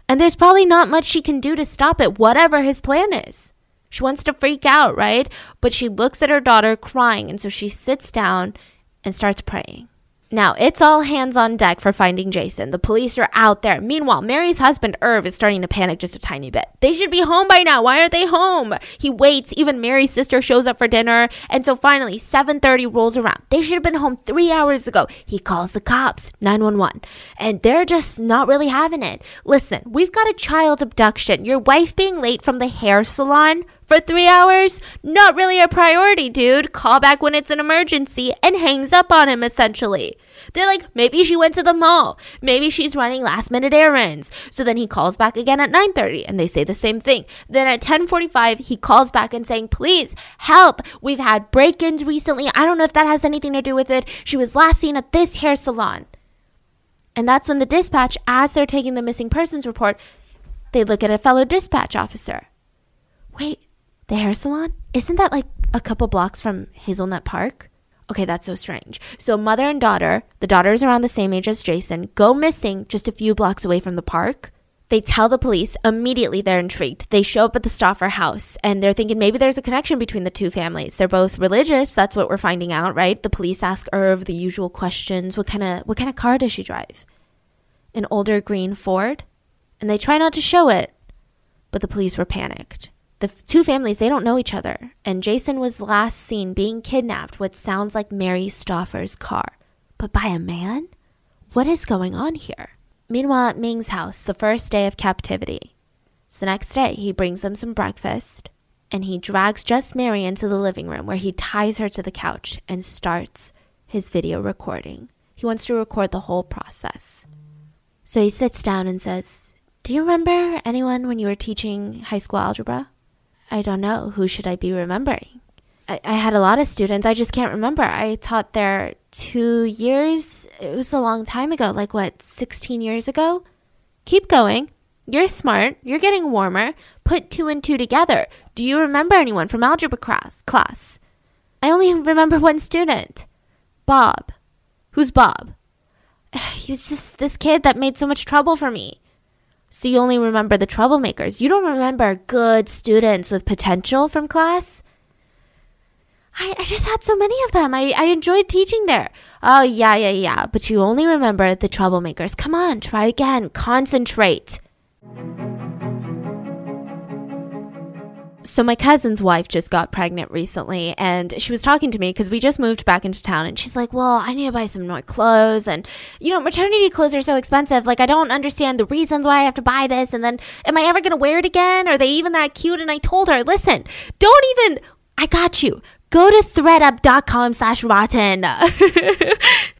And there's probably not much she can do to stop it, whatever his plan is. She wants to freak out, right? But she looks at her daughter crying, and so she sits down and starts praying. Now, it's all hands on deck for finding Jason. The police are out there. Meanwhile, Mary's husband, Irv, is starting to panic just a tiny bit. They should be home by now. Why aren't they home? He waits. Even Mary's sister shows up for dinner. And so finally, 7.30 rolls around. They should have been home three hours ago. He calls the cops, 911. And they're just not really having it. Listen, we've got a child abduction. Your wife being late from the hair salon for three hours? Not really a priority, dude. Call back when it's an emergency and hangs up on him essentially. They're like, maybe she went to the mall. Maybe she's running last minute errands. So then he calls back again at 9:30 and they say the same thing. Then at 10:45 he calls back and saying, "Please help. We've had break-ins recently. I don't know if that has anything to do with it. She was last seen at this hair salon." And that's when the dispatch as they're taking the missing persons report, they look at a fellow dispatch officer. Wait, the hair salon? Isn't that like a couple blocks from Hazelnut Park? Okay, that's so strange. So, mother and daughter, the daughter is around the same age as Jason, go missing just a few blocks away from the park. They tell the police. Immediately, they're intrigued. They show up at the Stauffer house and they're thinking maybe there's a connection between the two families. They're both religious. That's what we're finding out, right? The police ask Irv the usual questions. What kind of what kind of car does she drive? An older green Ford. And they try not to show it, but the police were panicked. The two families, they don't know each other. And Jason was last seen being kidnapped, what sounds like Mary Stauffer's car. But by a man? What is going on here? Meanwhile, at Ming's house, the first day of captivity. So the next day, he brings them some breakfast and he drags just Mary into the living room where he ties her to the couch and starts his video recording. He wants to record the whole process. So he sits down and says, Do you remember anyone when you were teaching high school algebra? I don't know. Who should I be remembering? I, I had a lot of students. I just can't remember. I taught there two years. It was a long time ago, like what, 16 years ago? Keep going. You're smart. You're getting warmer. Put two and two together. Do you remember anyone from algebra class? class? I only remember one student. Bob. Who's Bob? He was just this kid that made so much trouble for me. So you only remember the troublemakers. You don't remember good students with potential from class? I, I just had so many of them. I, I enjoyed teaching there. Oh, yeah, yeah, yeah. But you only remember the troublemakers. Come on, try again. Concentrate. So my cousin's wife just got pregnant recently and she was talking to me because we just moved back into town and she's like, "Well, I need to buy some more clothes and you know, maternity clothes are so expensive. Like I don't understand the reasons why I have to buy this and then am I ever going to wear it again? Are they even that cute?" And I told her, "Listen, don't even I got you go to thredup.com slash rotten.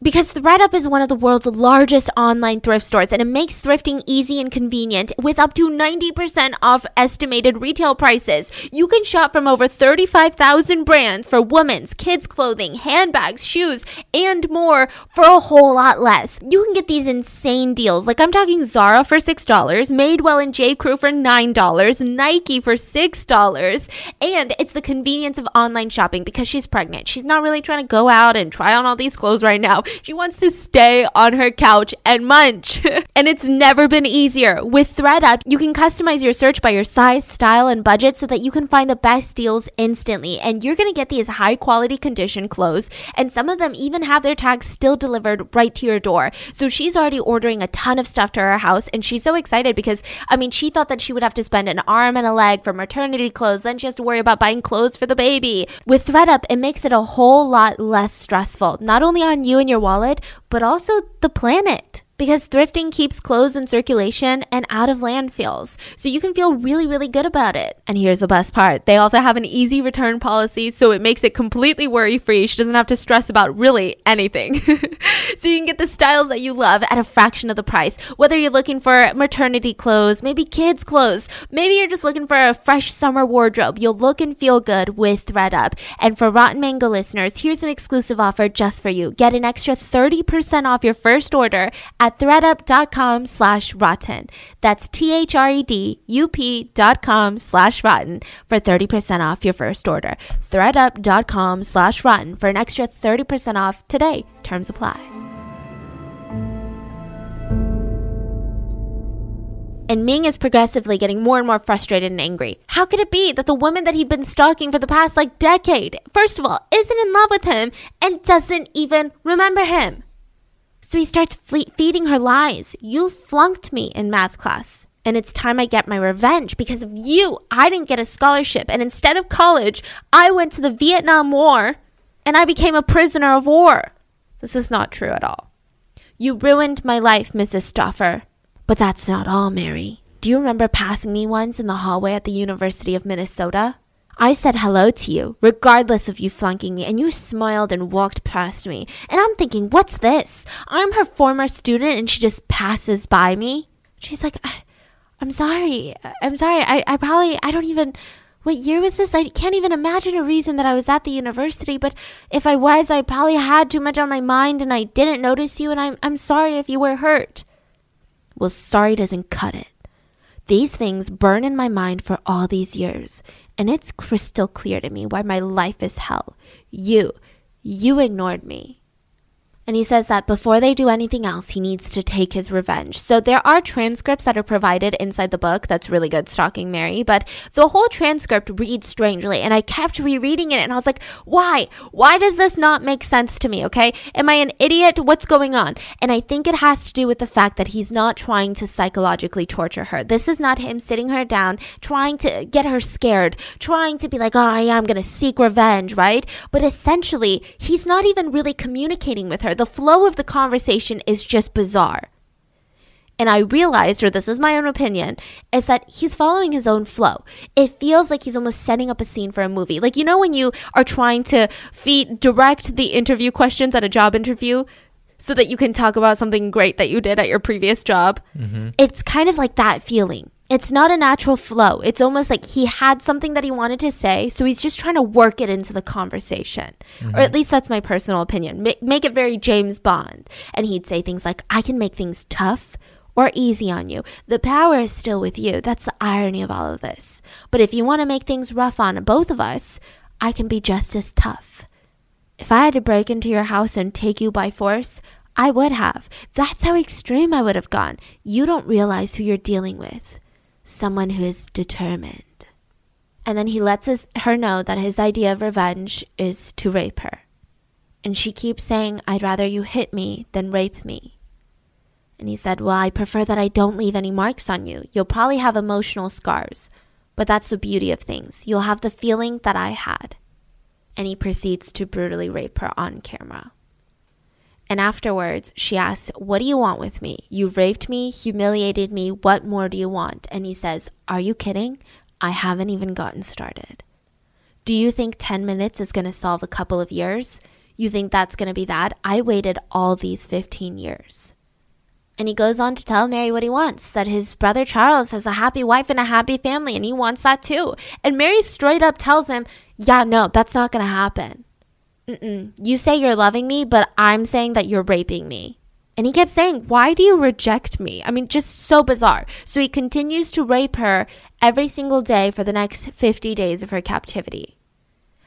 Because ThredUp is one of the world's largest online thrift stores and it makes thrifting easy and convenient with up to 90% off estimated retail prices. You can shop from over 35000 brands for women's kids clothing handbags shoes and more for a whole lot less. You can get these insane deals. Like i'm talking zara for $6 madewell and j. Crew for $9 nike for $6 and it's the convenience of online shopping because she's pregnant. She's not really trying to go out and try on all these clothes right now. She wants to stay on her couch and munch. and it's never been easier. With ThredUp, you can customize your search by your size, style, and budget so that you can find the best deals instantly. And you're going to get these high quality condition clothes. And some of them even have their tags still delivered right to your door. So she's already ordering a ton of stuff to her house. And she's so excited because, I mean, she thought that she would have to spend an arm and a leg for maternity clothes. Then she has to worry about buying clothes for the baby. With ThredUp, it makes it a whole lot less stressful, not only on you and your wallet, but also the planet because thrifting keeps clothes in circulation and out of landfills. So you can feel really, really good about it. And here's the best part they also have an easy return policy, so it makes it completely worry free. She doesn't have to stress about really anything. so you can get the styles that you love at a fraction of the price. Whether you're looking for maternity clothes, maybe kids' clothes, maybe you're just looking for a fresh summer wardrobe, you'll look and feel good with ThredUp. And for Rotten Mango listeners, here's an exclusive offer just for you. Get an extra 30% off your first order at thredup.com slash rotten. That's T-H-R-E-D-U-P dot com slash rotten for 30% off your first order. thredup.com slash rotten for an extra 30% off today. Terms apply. And Ming is progressively getting more and more frustrated and angry. How could it be that the woman that he'd been stalking for the past like decade, first of all, isn't in love with him and doesn't even remember him? So he starts fle- feeding her lies. You flunked me in math class. And it's time I get my revenge because of you. I didn't get a scholarship. And instead of college, I went to the Vietnam War and I became a prisoner of war. This is not true at all. You ruined my life, Mrs. Stauffer. But that's not all, Mary. Do you remember passing me once in the hallway at the University of Minnesota? I said hello to you, regardless of you flanking me, and you smiled and walked past me. And I'm thinking, what's this? I'm her former student and she just passes by me. She's like, I'm sorry. I'm sorry. I, I probably, I don't even, what year was this? I can't even imagine a reason that I was at the university, but if I was, I probably had too much on my mind and I didn't notice you, and I'm, I'm sorry if you were hurt. Well, sorry doesn't cut it. These things burn in my mind for all these years, and it's crystal clear to me why my life is hell. You, you ignored me. And he says that before they do anything else, he needs to take his revenge. So there are transcripts that are provided inside the book. That's really good, Stalking Mary. But the whole transcript reads strangely. And I kept rereading it and I was like, why? Why does this not make sense to me? Okay. Am I an idiot? What's going on? And I think it has to do with the fact that he's not trying to psychologically torture her. This is not him sitting her down, trying to get her scared, trying to be like, oh, yeah, I'm going to seek revenge, right? But essentially, he's not even really communicating with her the flow of the conversation is just bizarre. And I realized, or this is my own opinion, is that he's following his own flow. It feels like he's almost setting up a scene for a movie. Like, you know, when you are trying to feed, direct the interview questions at a job interview so that you can talk about something great that you did at your previous job? Mm-hmm. It's kind of like that feeling it's not a natural flow. It's almost like he had something that he wanted to say, so he's just trying to work it into the conversation. Mm-hmm. Or at least that's my personal opinion. Ma- make it very James Bond. And he'd say things like, I can make things tough or easy on you. The power is still with you. That's the irony of all of this. But if you want to make things rough on both of us, I can be just as tough. If I had to break into your house and take you by force, I would have. That's how extreme I would have gone. You don't realize who you're dealing with someone who is determined. And then he lets her know that his idea of revenge is to rape her. And she keeps saying, I'd rather you hit me than rape me. And he said, Well, I prefer that I don't leave any marks on you. You'll probably have emotional scars, but that's the beauty of things. You'll have the feeling that I had. And he proceeds to brutally rape her on camera. And afterwards, she asks, What do you want with me? You raped me, humiliated me. What more do you want? And he says, Are you kidding? I haven't even gotten started. Do you think 10 minutes is going to solve a couple of years? You think that's going to be that? I waited all these 15 years. And he goes on to tell Mary what he wants that his brother Charles has a happy wife and a happy family, and he wants that too. And Mary straight up tells him, Yeah, no, that's not going to happen. Mm-mm. You say you're loving me, but I'm saying that you're raping me. And he kept saying, Why do you reject me? I mean, just so bizarre. So he continues to rape her every single day for the next 50 days of her captivity.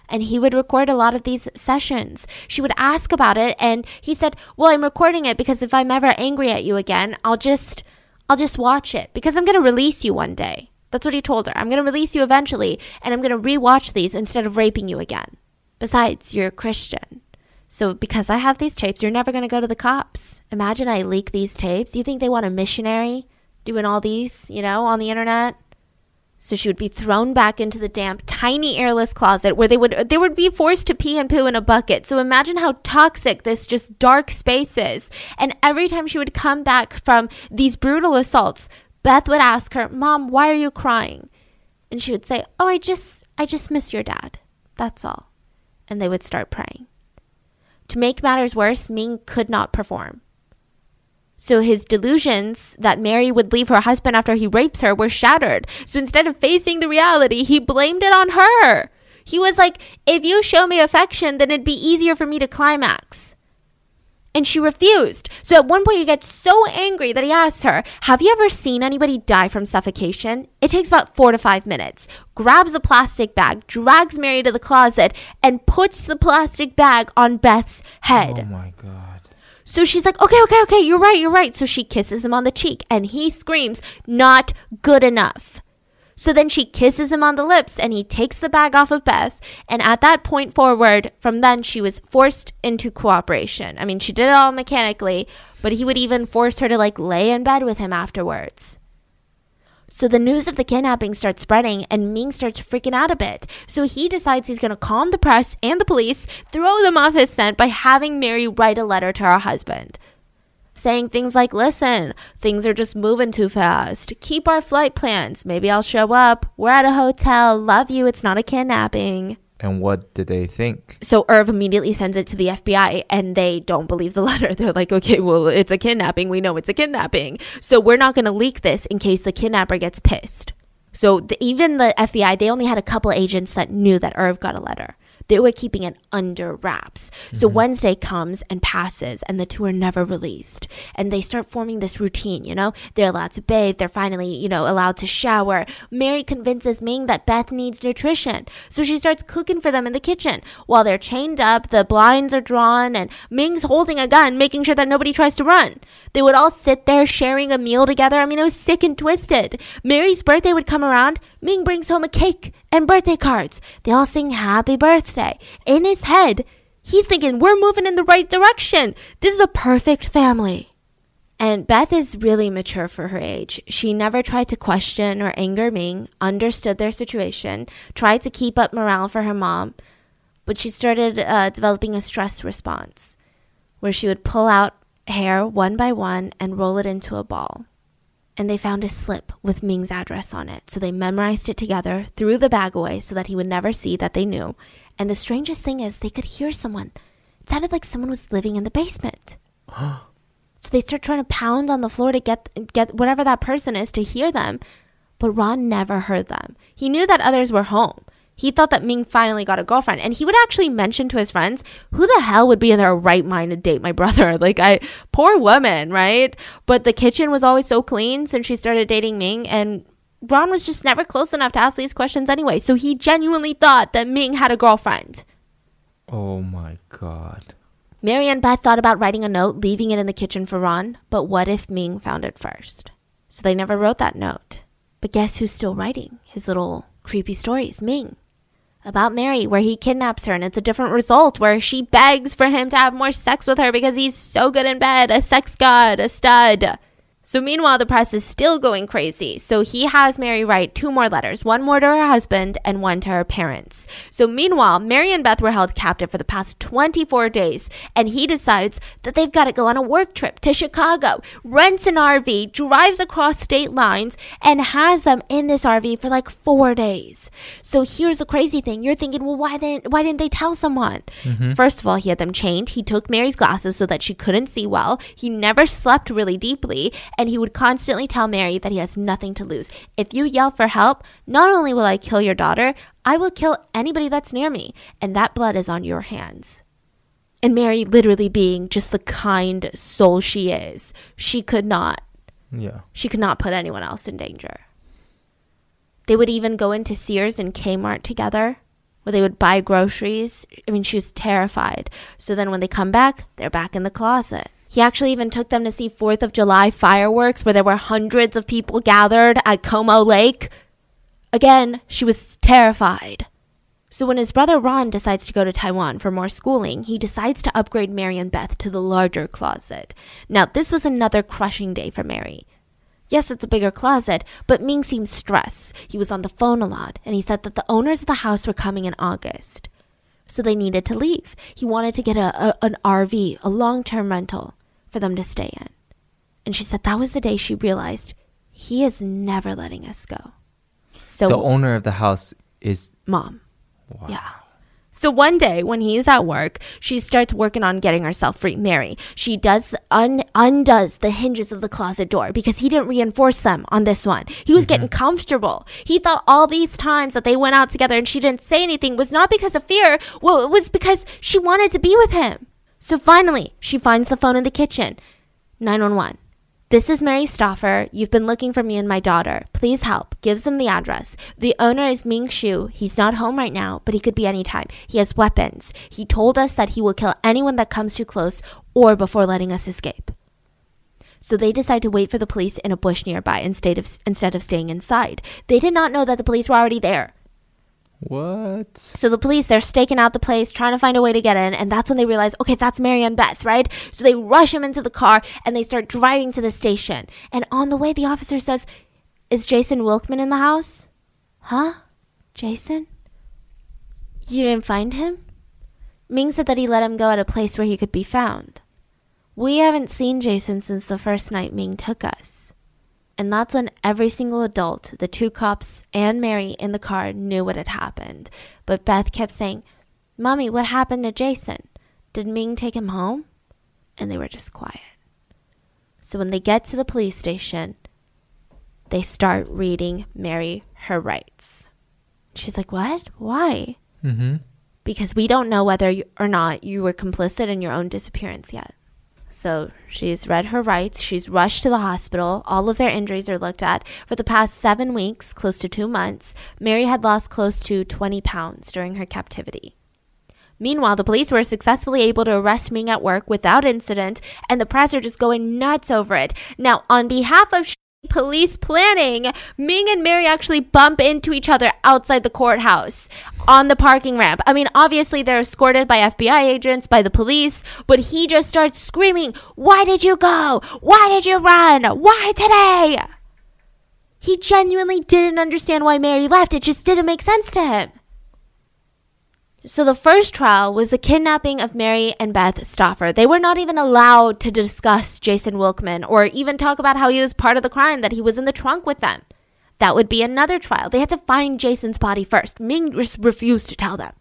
And he would record a lot of these sessions. She would ask about it and he said, "Well, I'm recording it because if I'm ever angry at you again, I'll just I'll just watch it because I'm going to release you one day." That's what he told her. I'm going to release you eventually and I'm going to rewatch these instead of raping you again. Besides, you're a Christian. So because I have these tapes, you're never going to go to the cops. Imagine I leak these tapes. You think they want a missionary doing all these, you know, on the internet? So she would be thrown back into the damp, tiny airless closet where they would they would be forced to pee and poo in a bucket. So imagine how toxic this just dark space is. And every time she would come back from these brutal assaults, Beth would ask her, "Mom, why are you crying?" And she would say, "Oh, I just I just miss your dad. That's all." And they would start praying. To make matters worse, Ming could not perform. So his delusions that Mary would leave her husband after he rapes her were shattered. So instead of facing the reality, he blamed it on her. He was like, if you show me affection, then it'd be easier for me to climax. And she refused. So at one point, he gets so angry that he asks her, Have you ever seen anybody die from suffocation? It takes about four to five minutes. Grabs a plastic bag, drags Mary to the closet, and puts the plastic bag on Beth's head. Oh my god. So she's like, okay, okay, okay, you're right, you're right. So she kisses him on the cheek and he screams, not good enough. So then she kisses him on the lips and he takes the bag off of Beth. And at that point forward, from then she was forced into cooperation. I mean, she did it all mechanically, but he would even force her to like lay in bed with him afterwards. So the news of the kidnapping starts spreading and Ming starts freaking out a bit. So he decides he's going to calm the press and the police, throw them off his scent by having Mary write a letter to her husband. Saying things like, listen, things are just moving too fast. Keep our flight plans. Maybe I'll show up. We're at a hotel. Love you. It's not a kidnapping. And what did they think? So Irv immediately sends it to the FBI and they don't believe the letter. They're like, okay, well, it's a kidnapping. We know it's a kidnapping. So we're not going to leak this in case the kidnapper gets pissed. So the, even the FBI, they only had a couple agents that knew that Irv got a letter they were keeping it under wraps. So mm-hmm. Wednesday comes and passes, and the two are never released. And they start forming this routine, you know? They're allowed to bathe, they're finally, you know, allowed to shower. Mary convinces Ming that Beth needs nutrition. So she starts cooking for them in the kitchen. While they're chained up, the blinds are drawn, and Ming's holding a gun, making sure that nobody tries to run. They would all sit there sharing a meal together. I mean, it was sick and twisted. Mary's birthday would come around. Ming brings home a cake and birthday cards. They all sing happy birthday. In his head, he's thinking, we're moving in the right direction. This is a perfect family. And Beth is really mature for her age. She never tried to question or anger Ming, understood their situation, tried to keep up morale for her mom, but she started uh, developing a stress response where she would pull out hair one by one and roll it into a ball and they found a slip with Ming's address on it. So they memorized it together, threw the bag away so that he would never see that they knew. And the strangest thing is, they could hear someone. It sounded like someone was living in the basement. so they start trying to pound on the floor to get get whatever that person is to hear them. But Ron never heard them. He knew that others were home. He thought that Ming finally got a girlfriend. And he would actually mention to his friends, who the hell would be in their right mind to date my brother? Like, I, poor woman, right? But the kitchen was always so clean since she started dating Ming. And Ron was just never close enough to ask these questions anyway. So he genuinely thought that Ming had a girlfriend. Oh my God. Mary and Beth thought about writing a note, leaving it in the kitchen for Ron. But what if Ming found it first? So they never wrote that note. But guess who's still writing his little creepy stories? Ming about Mary, where he kidnaps her, and it's a different result where she begs for him to have more sex with her because he's so good in bed, a sex god, a stud. So meanwhile, the press is still going crazy. So he has Mary write two more letters, one more to her husband and one to her parents. So meanwhile, Mary and Beth were held captive for the past 24 days, and he decides that they've got to go on a work trip to Chicago, rents an RV, drives across state lines, and has them in this RV for like four days. So here's the crazy thing. You're thinking, well, why didn't, why didn't they tell someone? Mm-hmm. First of all, he had them chained. He took Mary's glasses so that she couldn't see well. He never slept really deeply and he would constantly tell Mary that he has nothing to lose. If you yell for help, not only will I kill your daughter, I will kill anybody that's near me, and that blood is on your hands. And Mary, literally being just the kind soul she is, she could not. Yeah. She could not put anyone else in danger. They would even go into Sears and Kmart together where they would buy groceries. I mean, she was terrified. So then when they come back, they're back in the closet. He actually even took them to see 4th of July fireworks where there were hundreds of people gathered at Como Lake. Again, she was terrified. So when his brother Ron decides to go to Taiwan for more schooling, he decides to upgrade Mary and Beth to the larger closet. Now, this was another crushing day for Mary. Yes, it's a bigger closet, but Ming seemed stressed. He was on the phone a lot, and he said that the owners of the house were coming in August. So they needed to leave. He wanted to get a, a an RV, a long term rental, for them to stay in. And she said that was the day she realized he is never letting us go. So The owner of the house is mom. wow. Yeah. So one day when he's at work, she starts working on getting herself free. Mary, she does un- undoes the hinges of the closet door because he didn't reinforce them on this one. He was mm-hmm. getting comfortable. He thought all these times that they went out together and she didn't say anything was not because of fear. Well, it was because she wanted to be with him. So finally, she finds the phone in the kitchen. 911. This is Mary Stauffer. You've been looking for me and my daughter. Please help. Gives them the address. The owner is Ming Shu. He's not home right now, but he could be anytime. He has weapons. He told us that he will kill anyone that comes too close or before letting us escape. So they decide to wait for the police in a bush nearby instead of, instead of staying inside. They did not know that the police were already there. What? So the police, they're staking out the place, trying to find a way to get in, and that's when they realize, okay, that's Mary and Beth, right? So they rush him into the car and they start driving to the station. And on the way, the officer says, Is Jason Wilkman in the house? Huh? Jason? You didn't find him? Ming said that he let him go at a place where he could be found. We haven't seen Jason since the first night Ming took us. And that's when every single adult, the two cops and Mary in the car, knew what had happened. But Beth kept saying, Mommy, what happened to Jason? Did Ming take him home? And they were just quiet. So when they get to the police station, they start reading Mary her rights. She's like, What? Why? Mm-hmm. Because we don't know whether you, or not you were complicit in your own disappearance yet. So she's read her rights. She's rushed to the hospital. All of their injuries are looked at. For the past seven weeks, close to two months, Mary had lost close to 20 pounds during her captivity. Meanwhile, the police were successfully able to arrest Ming at work without incident, and the press are just going nuts over it. Now, on behalf of police planning, Ming and Mary actually bump into each other outside the courthouse on the parking ramp. I mean, obviously they're escorted by FBI agents, by the police, but he just starts screaming, Why did you go? Why did you run? Why today? He genuinely didn't understand why Mary left. It just didn't make sense to him. So the first trial was the kidnapping of Mary and Beth Stauffer. They were not even allowed to discuss Jason Wilkman or even talk about how he was part of the crime, that he was in the trunk with them. That would be another trial. They had to find Jason's body first. Ming just refused to tell them.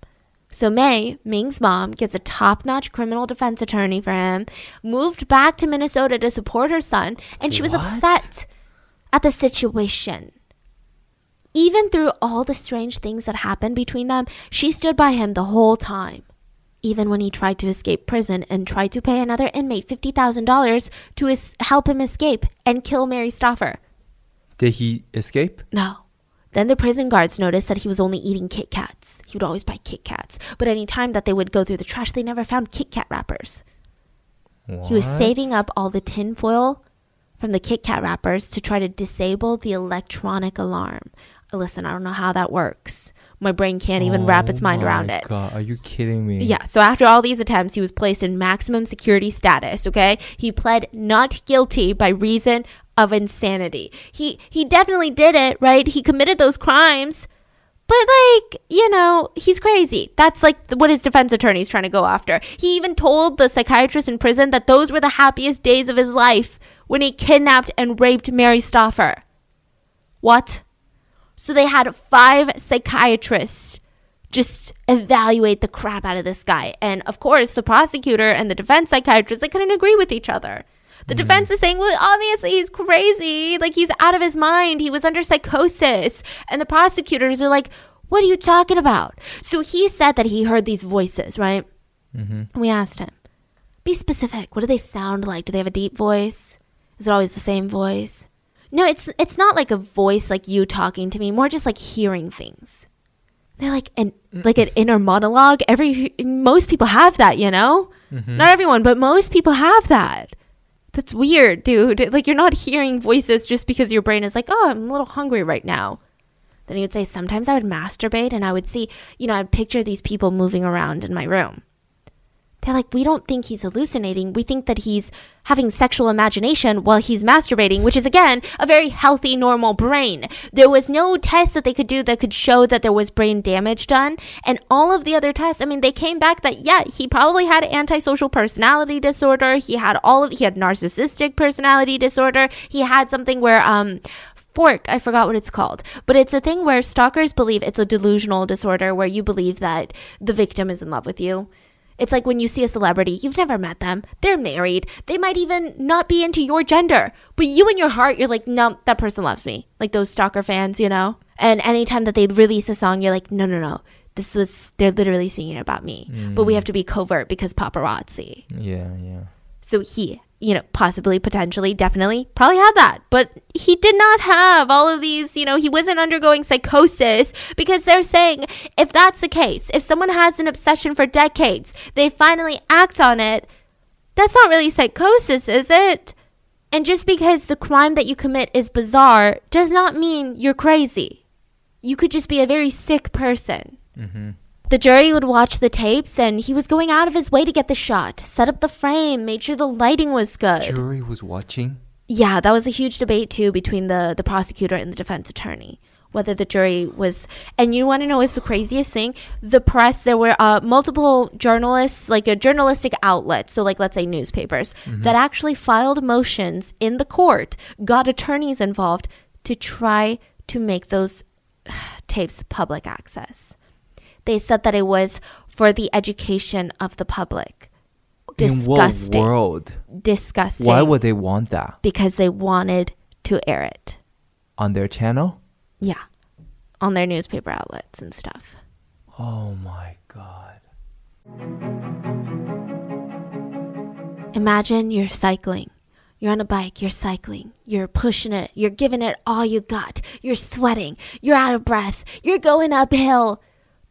So May, Ming's mom, gets a top-notch criminal defense attorney for him, moved back to Minnesota to support her son, and she was What? upset at the situation. Even through all the strange things that happened between them, she stood by him the whole time. Even when he tried to escape prison and tried to pay another inmate $50,000 to es- help him escape and kill Mary Stauffer. Did he escape? No. Then the prison guards noticed that he was only eating Kit Kats. He would always buy Kit Kats. But any time that they would go through the trash, they never found Kit Kat wrappers. What? He was saving up all the tin foil from the Kit Kat wrappers to try to disable the electronic alarm. Listen, I don't know how that works. My brain can't even wrap its Oh mind around my it. God, are you kidding me? Yeah, so after all these attempts, he was placed in maximum security status, okay? He pled not guilty by reason of insanity. He he definitely did it, right? He committed those crimes. But like, you know, he's crazy. That's like what his defense attorney is trying to go after. He even told the psychiatrist in prison that those were the happiest days of his life when he kidnapped and raped Mary Stauffer. What? So they had five psychiatrists just evaluate the crap out of this guy. And of course, the prosecutor and the defense psychiatrist, they couldn't agree with each other. The defense is saying, well, obviously he's crazy. Like he's out of his mind. He was under psychosis. And the prosecutors are like, what are you talking about? So he said that he heard these voices, right? Mm-hmm. We asked him, be specific. What do they sound like? Do they have a deep voice? Is it always the same voice? No, it's it's not like a voice like you talking to me, more just like hearing things. They're like an like an inner monologue. Every most people have that, you know. Mm-hmm. Not everyone, but most people have that. That's weird, dude. Like you're not hearing voices just because your brain is like, "Oh, I'm a little hungry right now." Then he would say, "Sometimes I would masturbate and I would see, you know, I'd picture these people moving around in my room." They're like, "We don't think he's hallucinating. We think that he's having sexual imagination while he's masturbating, which is again a very healthy normal brain." There was no test that they could do that could show that there was brain damage done, and all of the other tests, I mean, they came back that yeah, he probably had antisocial personality disorder. He had all of he had narcissistic personality disorder. He had something where um fork i forgot what it's called but it's a thing where stalkers believe it's a delusional disorder where you believe that the victim is in love with you it's like when you see a celebrity, you've never met them, they're married, they might even not be into your gender, but you in your heart, you're like, no, that person loves me. Like those stalker fans, you know? And anytime that they release a song, you're like, no, no, no, this was, they're literally singing about me. But we mm. have to be covert because paparazzi. Yeah, yeah. So he, you know, possibly, potentially, definitely, probably had that. But he did not have all of these, you know, he wasn't undergoing psychosis because they're saying if that's the case, if someone has an obsession for decades, they finally act on it, that's not really psychosis, is it? And just because the crime that you commit is bizarre does not mean you're crazy. You could just be a very sick person. Mm-hmm. The jury would watch the tapes, and he was going out of his way to get the shot, set up the frame, made sure the lighting was good. Jury was watching. Yeah, that was a huge debate too between the the prosecutor and the defense attorney. Whether the jury was, and you want to know what's the craziest thing? The press, there were uh, multiple journalists, like a journalistic outlet, so like let's say newspapers, that actually filed motions in the court, got attorneys involved to try to make those tapes public access. They said that it was for the education of the public. In what Disgusting. world? Disgusting. Why would they want that because they wanted to air it. on their channel? Yeah. On their newspaper outlets and stuff. Oh my god. Imagine you're cycling. You're on a bike, you're cycling, you're pushing it, you're giving it all you got, you're sweating, you're out of breath, you're going uphill,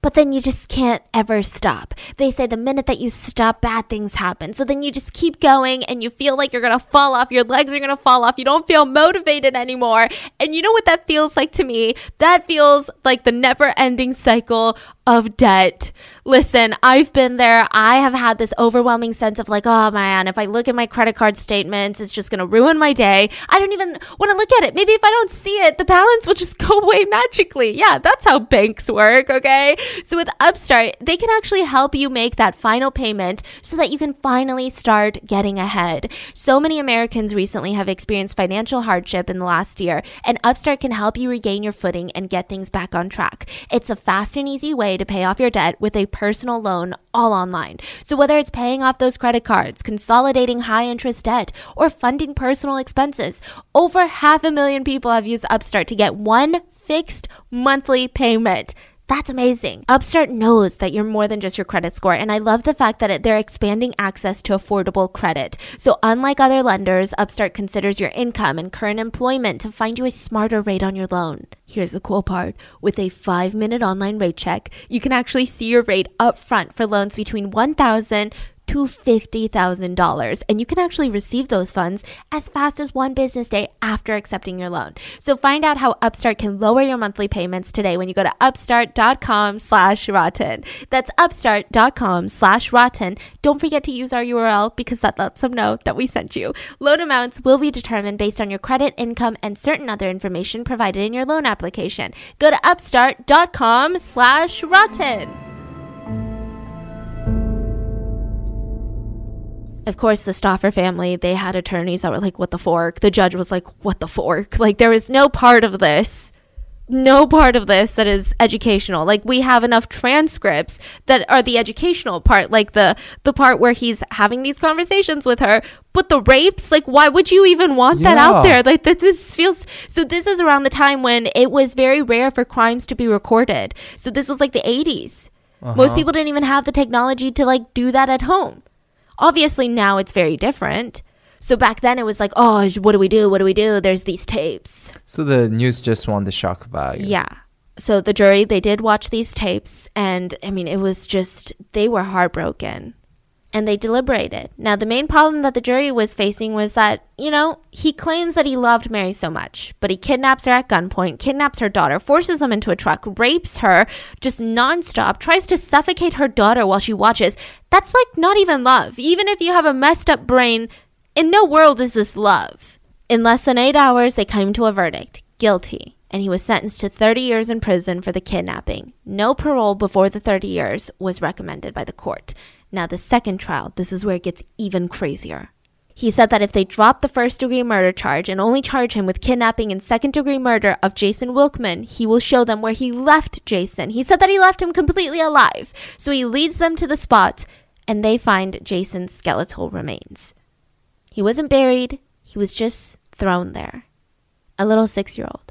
but then you just can't ever stop. They say the minute that you stop, bad things happen. So then you just keep going and you feel like you're gonna fall off, your legs are gonna fall off, you don't feel motivated anymore. And you know what that feels like to me? That feels like the never ending cycle of debt. Listen, I've been there. I have had this overwhelming sense of like, oh man, if I look at my credit card statements, it's just going to ruin my day. I don't even want to look at it. Maybe if I don't see it, the balance will just go away magically. Yeah, that's how banks work, okay? So with Upstart, they can actually help you make that final payment so that you can finally start getting ahead. So many Americans recently have experienced financial hardship in the last year, and Upstart can help you regain your footing and get things back on track. It's a fast and easy way to pay off your debt with a personal loan all online. So whether it's paying off those credit cards, consolidating high interest debt, or funding personal expenses, over half a million people have used Upstart to get one fixed monthly payment. That's amazing. Upstart knows that you're more than just your credit score, and I love the fact that they're expanding access to affordable credit. So, unlike other lenders, Upstart considers your income and current employment to find you a smarter rate on your loan. Here's the cool part with a five minute online rate check, you can actually see your rate up front for loans between 1000 to $50,000. And you can actually receive those funds as fast as one business day after accepting your loan. So find out how Upstart can lower your monthly payments today when you go to upstart.com slash rotten. That's upstart.com slash rotten. Don't forget to use our URL because that lets them know that we sent you. Loan amounts will be determined based on your credit, income, and certain other information provided in your loan application. Go to upstart.com slash rotten. Of course, the Stauffer family, they had attorneys that were like, what the fork? The judge was like, what the fork? Like, there is no part of this, no part of this that is educational. Like, we have enough transcripts that are the educational part, like the, the part where he's having these conversations with her. But the rapes, like, why would you even want that out there? Like, that this feels, so this is around the time when it was very rare for crimes to be recorded. So this was like the 80s. Most Uh-huh. people didn't even have the technology to like do that at home. Obviously, now it's very different. So back then it was like, oh, what do we do? What do we do? There's these tapes. So the news just want the shock value. Yeah. So the jury, they did watch these tapes, and I mean, it was just, they were heartbroken. And they deliberated. Now, the main problem that the jury was facing was that, you know, he claims that he loved Mary so much, but he kidnaps her at gunpoint, kidnaps her daughter, forces them into a truck, rapes her just nonstop, tries to suffocate her daughter while she watches. That's like not even love. Even if you have a messed up brain, in no world is this love. In less than eight hours, they came to a verdict guilty, and he was sentenced to 30 years in prison for the kidnapping. No parole before the 30 years was recommended by the court. Now, the second trial, this is where it gets even crazier. He said that if they drop the first degree murder charge and only charge him with kidnapping and second degree murder of Jason Wilkman, he will show them where he left Jason. He said that he left him completely alive. So he leads them to the spot and they find Jason's skeletal remains. He wasn't buried, he was just thrown there. A little six year old.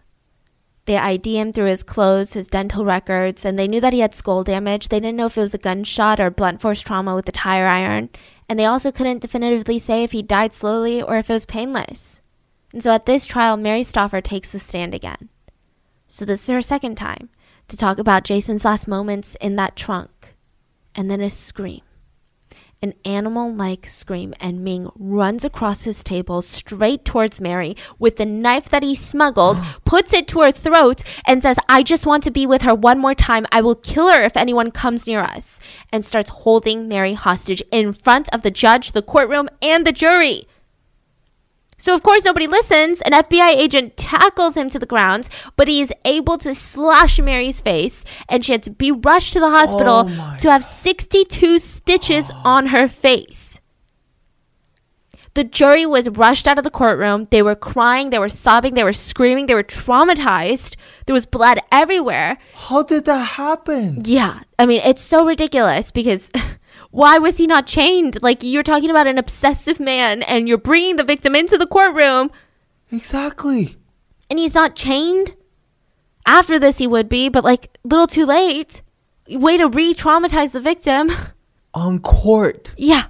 They ID him through his clothes, his dental records, and they knew that he had skull damage. They didn't know if it was a gunshot or blunt force trauma with the tire iron. And they also couldn't definitively say if he died slowly or if it was painless. And so at this trial, Mary Stauffer takes the stand again. So this is her second time to talk about Jason's last moments in that trunk. And then a scream an animal like scream, and Ming runs across his table straight towards Mary with the knife that he smuggled, puts it to her throat, and says, I just want to be with her one more time. I will kill her if anyone comes near us. And starts holding Mary hostage in front of the judge, the courtroom, and the jury. So, of course, nobody listens. An FBI agent tackles him to the ground, but he is able to slash Mary's face, and she had to be rushed to the hospital Oh to have 62 stitches on her face. The jury was rushed out of the courtroom. They were crying, they were sobbing, they were screaming, they were traumatized. There was blood everywhere. How did that happen? Yeah, I mean, it's so ridiculous because why was he not chained? Like, you're talking about an obsessive man and you're bringing the victim into the courtroom Exactly. and he's not chained. After this, he would be, but like, little too late. Way to re traumatize the victim. On court, yeah.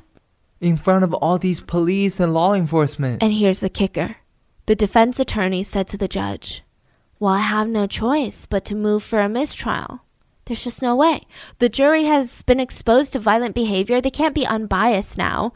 in front of all these police and law enforcement. And here's the kicker the defense attorney said to the judge, Well, I have no choice but to move for a mistrial. There's just no way. The jury has been exposed to violent behavior. They can't be unbiased now.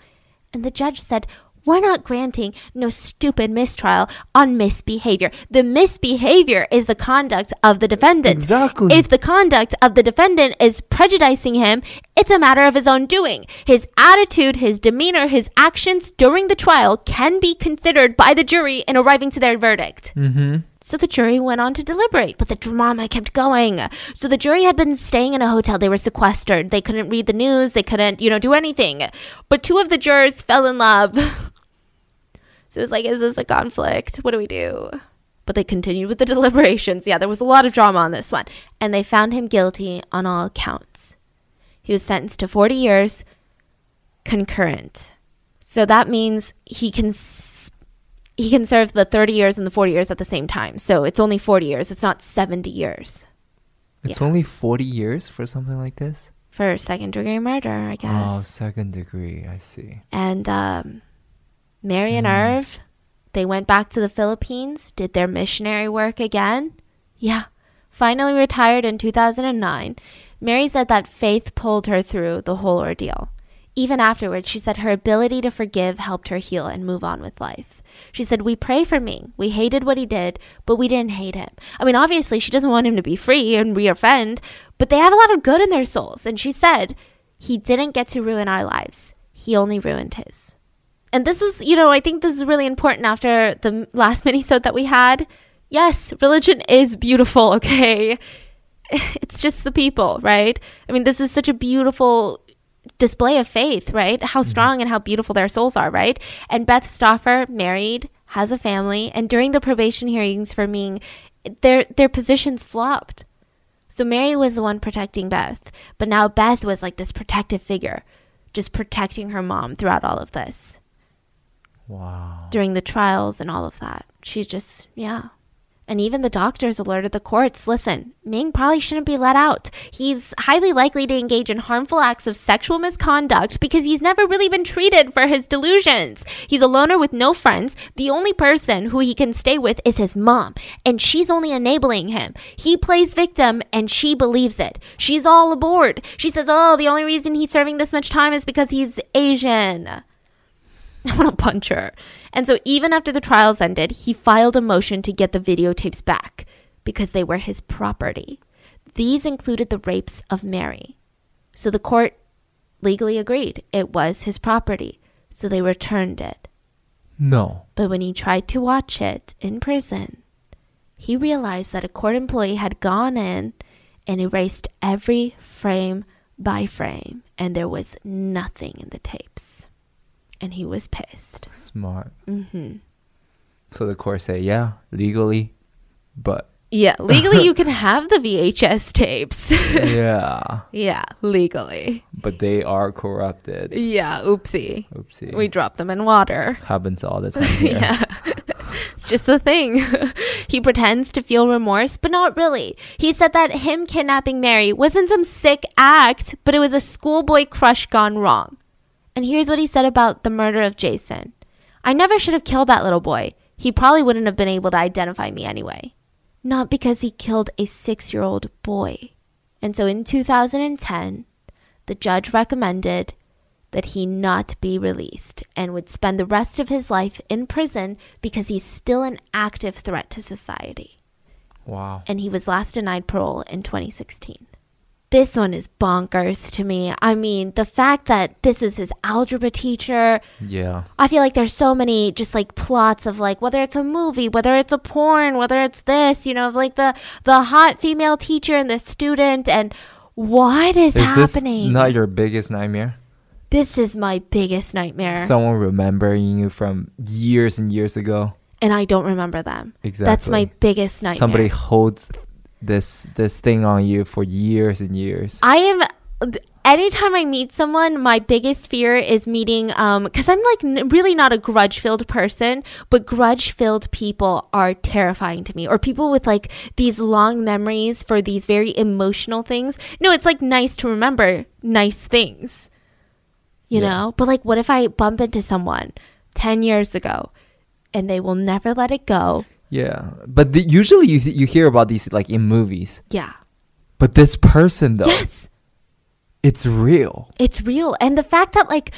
And the judge said, We're not granting no stupid mistrial on misbehavior. The misbehavior is the conduct of the defendant. Exactly. If the conduct of the defendant is prejudicing him, it's a matter of his own doing. His attitude, his demeanor, his actions during the trial can be considered by the jury in arriving to their verdict. mm-hmm. So the jury went on to deliberate, but the drama kept going. So the jury had been staying in a hotel. They were sequestered. They couldn't read the news. They couldn't, you know, do anything. But two of the jurors fell in love. so it was like, is this a conflict? What do we do? But they continued with the deliberations. Yeah, there was a lot of drama on this one. And they found him guilty on all counts. He was sentenced to 40 years concurrent. So that means he can he can serve the 30 years and the 40 years at the same time. So it's only 40 years. It's not 70 years It's Yeah. only 40 years for something like this? for second degree murder, I guess. Oh, second degree. I see. And um, Mary and Irv, they went back to the Philippines, did their missionary work again. Yeah, finally retired in 2009. Mary said that faith pulled her through the whole ordeal. Even afterwards, she said her ability to forgive helped her heal and move on with life. She said, We pray for Ming. We hated what he did, but we didn't hate him. I mean, obviously, she doesn't want him to be free and reoffend, but they have a lot of good in their souls. And she said, He didn't get to ruin our lives, he only ruined his. And this is, you know, I think this is really important after the last minisode that we had. Yes, religion is beautiful, okay? It's just the people, right? I mean, this is such a beautiful display of faith, right? How mm-hmm. strong and how beautiful their souls are, right? And Beth Stauffer, married, has a family, and during the probation hearings for Ming, their their positions flopped. So Mary was the one protecting Beth, but now Beth was like this protective figure, just protecting her mom throughout all of this Wow. during the trials and all of that. She's just, yeah. And even the doctors alerted the courts listen, Ming probably shouldn't be let out. He's highly likely to engage in harmful acts of sexual misconduct because he's never really been treated for his delusions. He's a loner with no friends. The only person who he can stay with is his mom, and she's only enabling him. He plays victim, and she believes it. She's all aboard. She says, Oh, the only reason he's serving this much time is because he's Asian. I want to punch her. And so, even after the trials ended, he filed a motion to get the videotapes back because they were his property. These included the rapes of Mary. So, the court legally agreed it was his property. So, they returned it. No. But when he tried to watch it in prison, he realized that a court employee had gone in and erased every frame by frame, and there was nothing in the tapes and he was pissed. Smart. hmm So the court say, yeah, legally, but Yeah, legally you can have the VHS tapes. yeah, yeah, legally. but they are corrupted. Yeah, oopsie. Oopsie. We drop them in water. happens all the time. Yeah. it's just the thing. he pretends to feel remorse, but not really. He said that him kidnapping Mary wasn't some sick act, but it was a schoolboy crush gone wrong. And here's what he said about the murder of Jason I never should have killed that little boy. He probably wouldn't have been able to identify me anyway. Not because he killed a six year old boy. And so in 2010, the judge recommended that he not be released and would spend the rest of his life in prison because he's still an active threat to society. Wow. And he was last denied parole in 2016 this one is bonkers to me. I mean, the fact that this is his algebra teacher. Yeah. I feel like there's so many just like plots of like whether it's a movie, whether it's a porn, whether it's this, you know, like the the hot female teacher and the student and what is, is happening? This not your biggest nightmare? This is my biggest nightmare. Someone remembering you from years and years ago. And I don't remember them. Exactly. That's my biggest nightmare. Somebody holds this this thing on you for years and years. I am anytime I meet someone, my biggest fear is meeting, um, cause I'm like n- really not a grudge filled person, but grudge filled people are terrifying to me or people with like these long memories for these very emotional things. No, it's like nice to remember nice things, you Yeah. know, but like what if I bump into someone 10 years ago and they will never let it go? Yeah, but the, usually you you hear about these like in movies. Yeah. But this person though, Yes. it's real. It's real. And the fact that, like,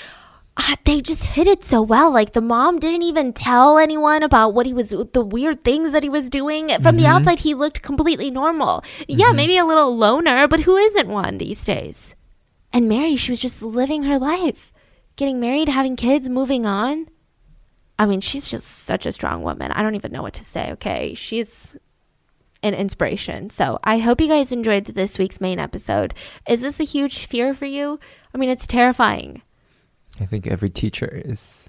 ah, they just hit it so well. Like, the mom didn't even tell anyone about what he was, the weird things that he was doing. From the Mhm. outside, he looked completely normal. Yeah, Mhm. maybe a little loner, but who isn't one these days? And Mary, she was just living her life, getting married, having kids, moving on. I mean, she's just such a strong woman. I don't even know what to say, okay? She's an inspiration. So I hope you guys enjoyed this week's main episode. Is this a huge fear for you? I mean, it's terrifying. I think every teacher is.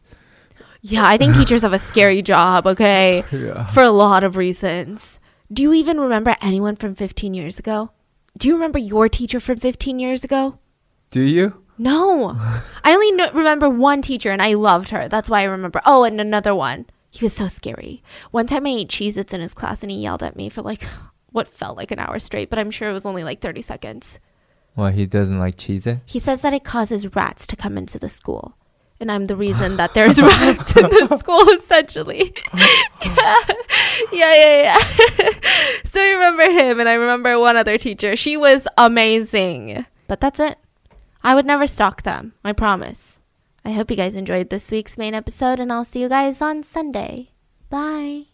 Yeah, I think teachers have a scary job, okay? Yeah. For a lot of reasons. Do you even remember anyone from 15 years ago? Do you remember your teacher from 15 years ago? Do you? No. I only remember one teacher and I loved her. That's why I remember. Oh, and another one. He was so scary. One time I ate Cheez Its in his class and he yelled at me for like what felt like an hour straight, but I'm sure it was only like 30 seconds. Well, he doesn't like cheese. It. He says that it causes rats to come into the school. And I'm the reason that there's rats in the school, essentially. yeah, yeah, yeah. yeah. so I remember him, and I remember one other teacher. She was amazing. But that's it. I would never stalk them, I promise. I hope you guys enjoyed this week's main episode, and I'll see you guys on Sunday. Bye.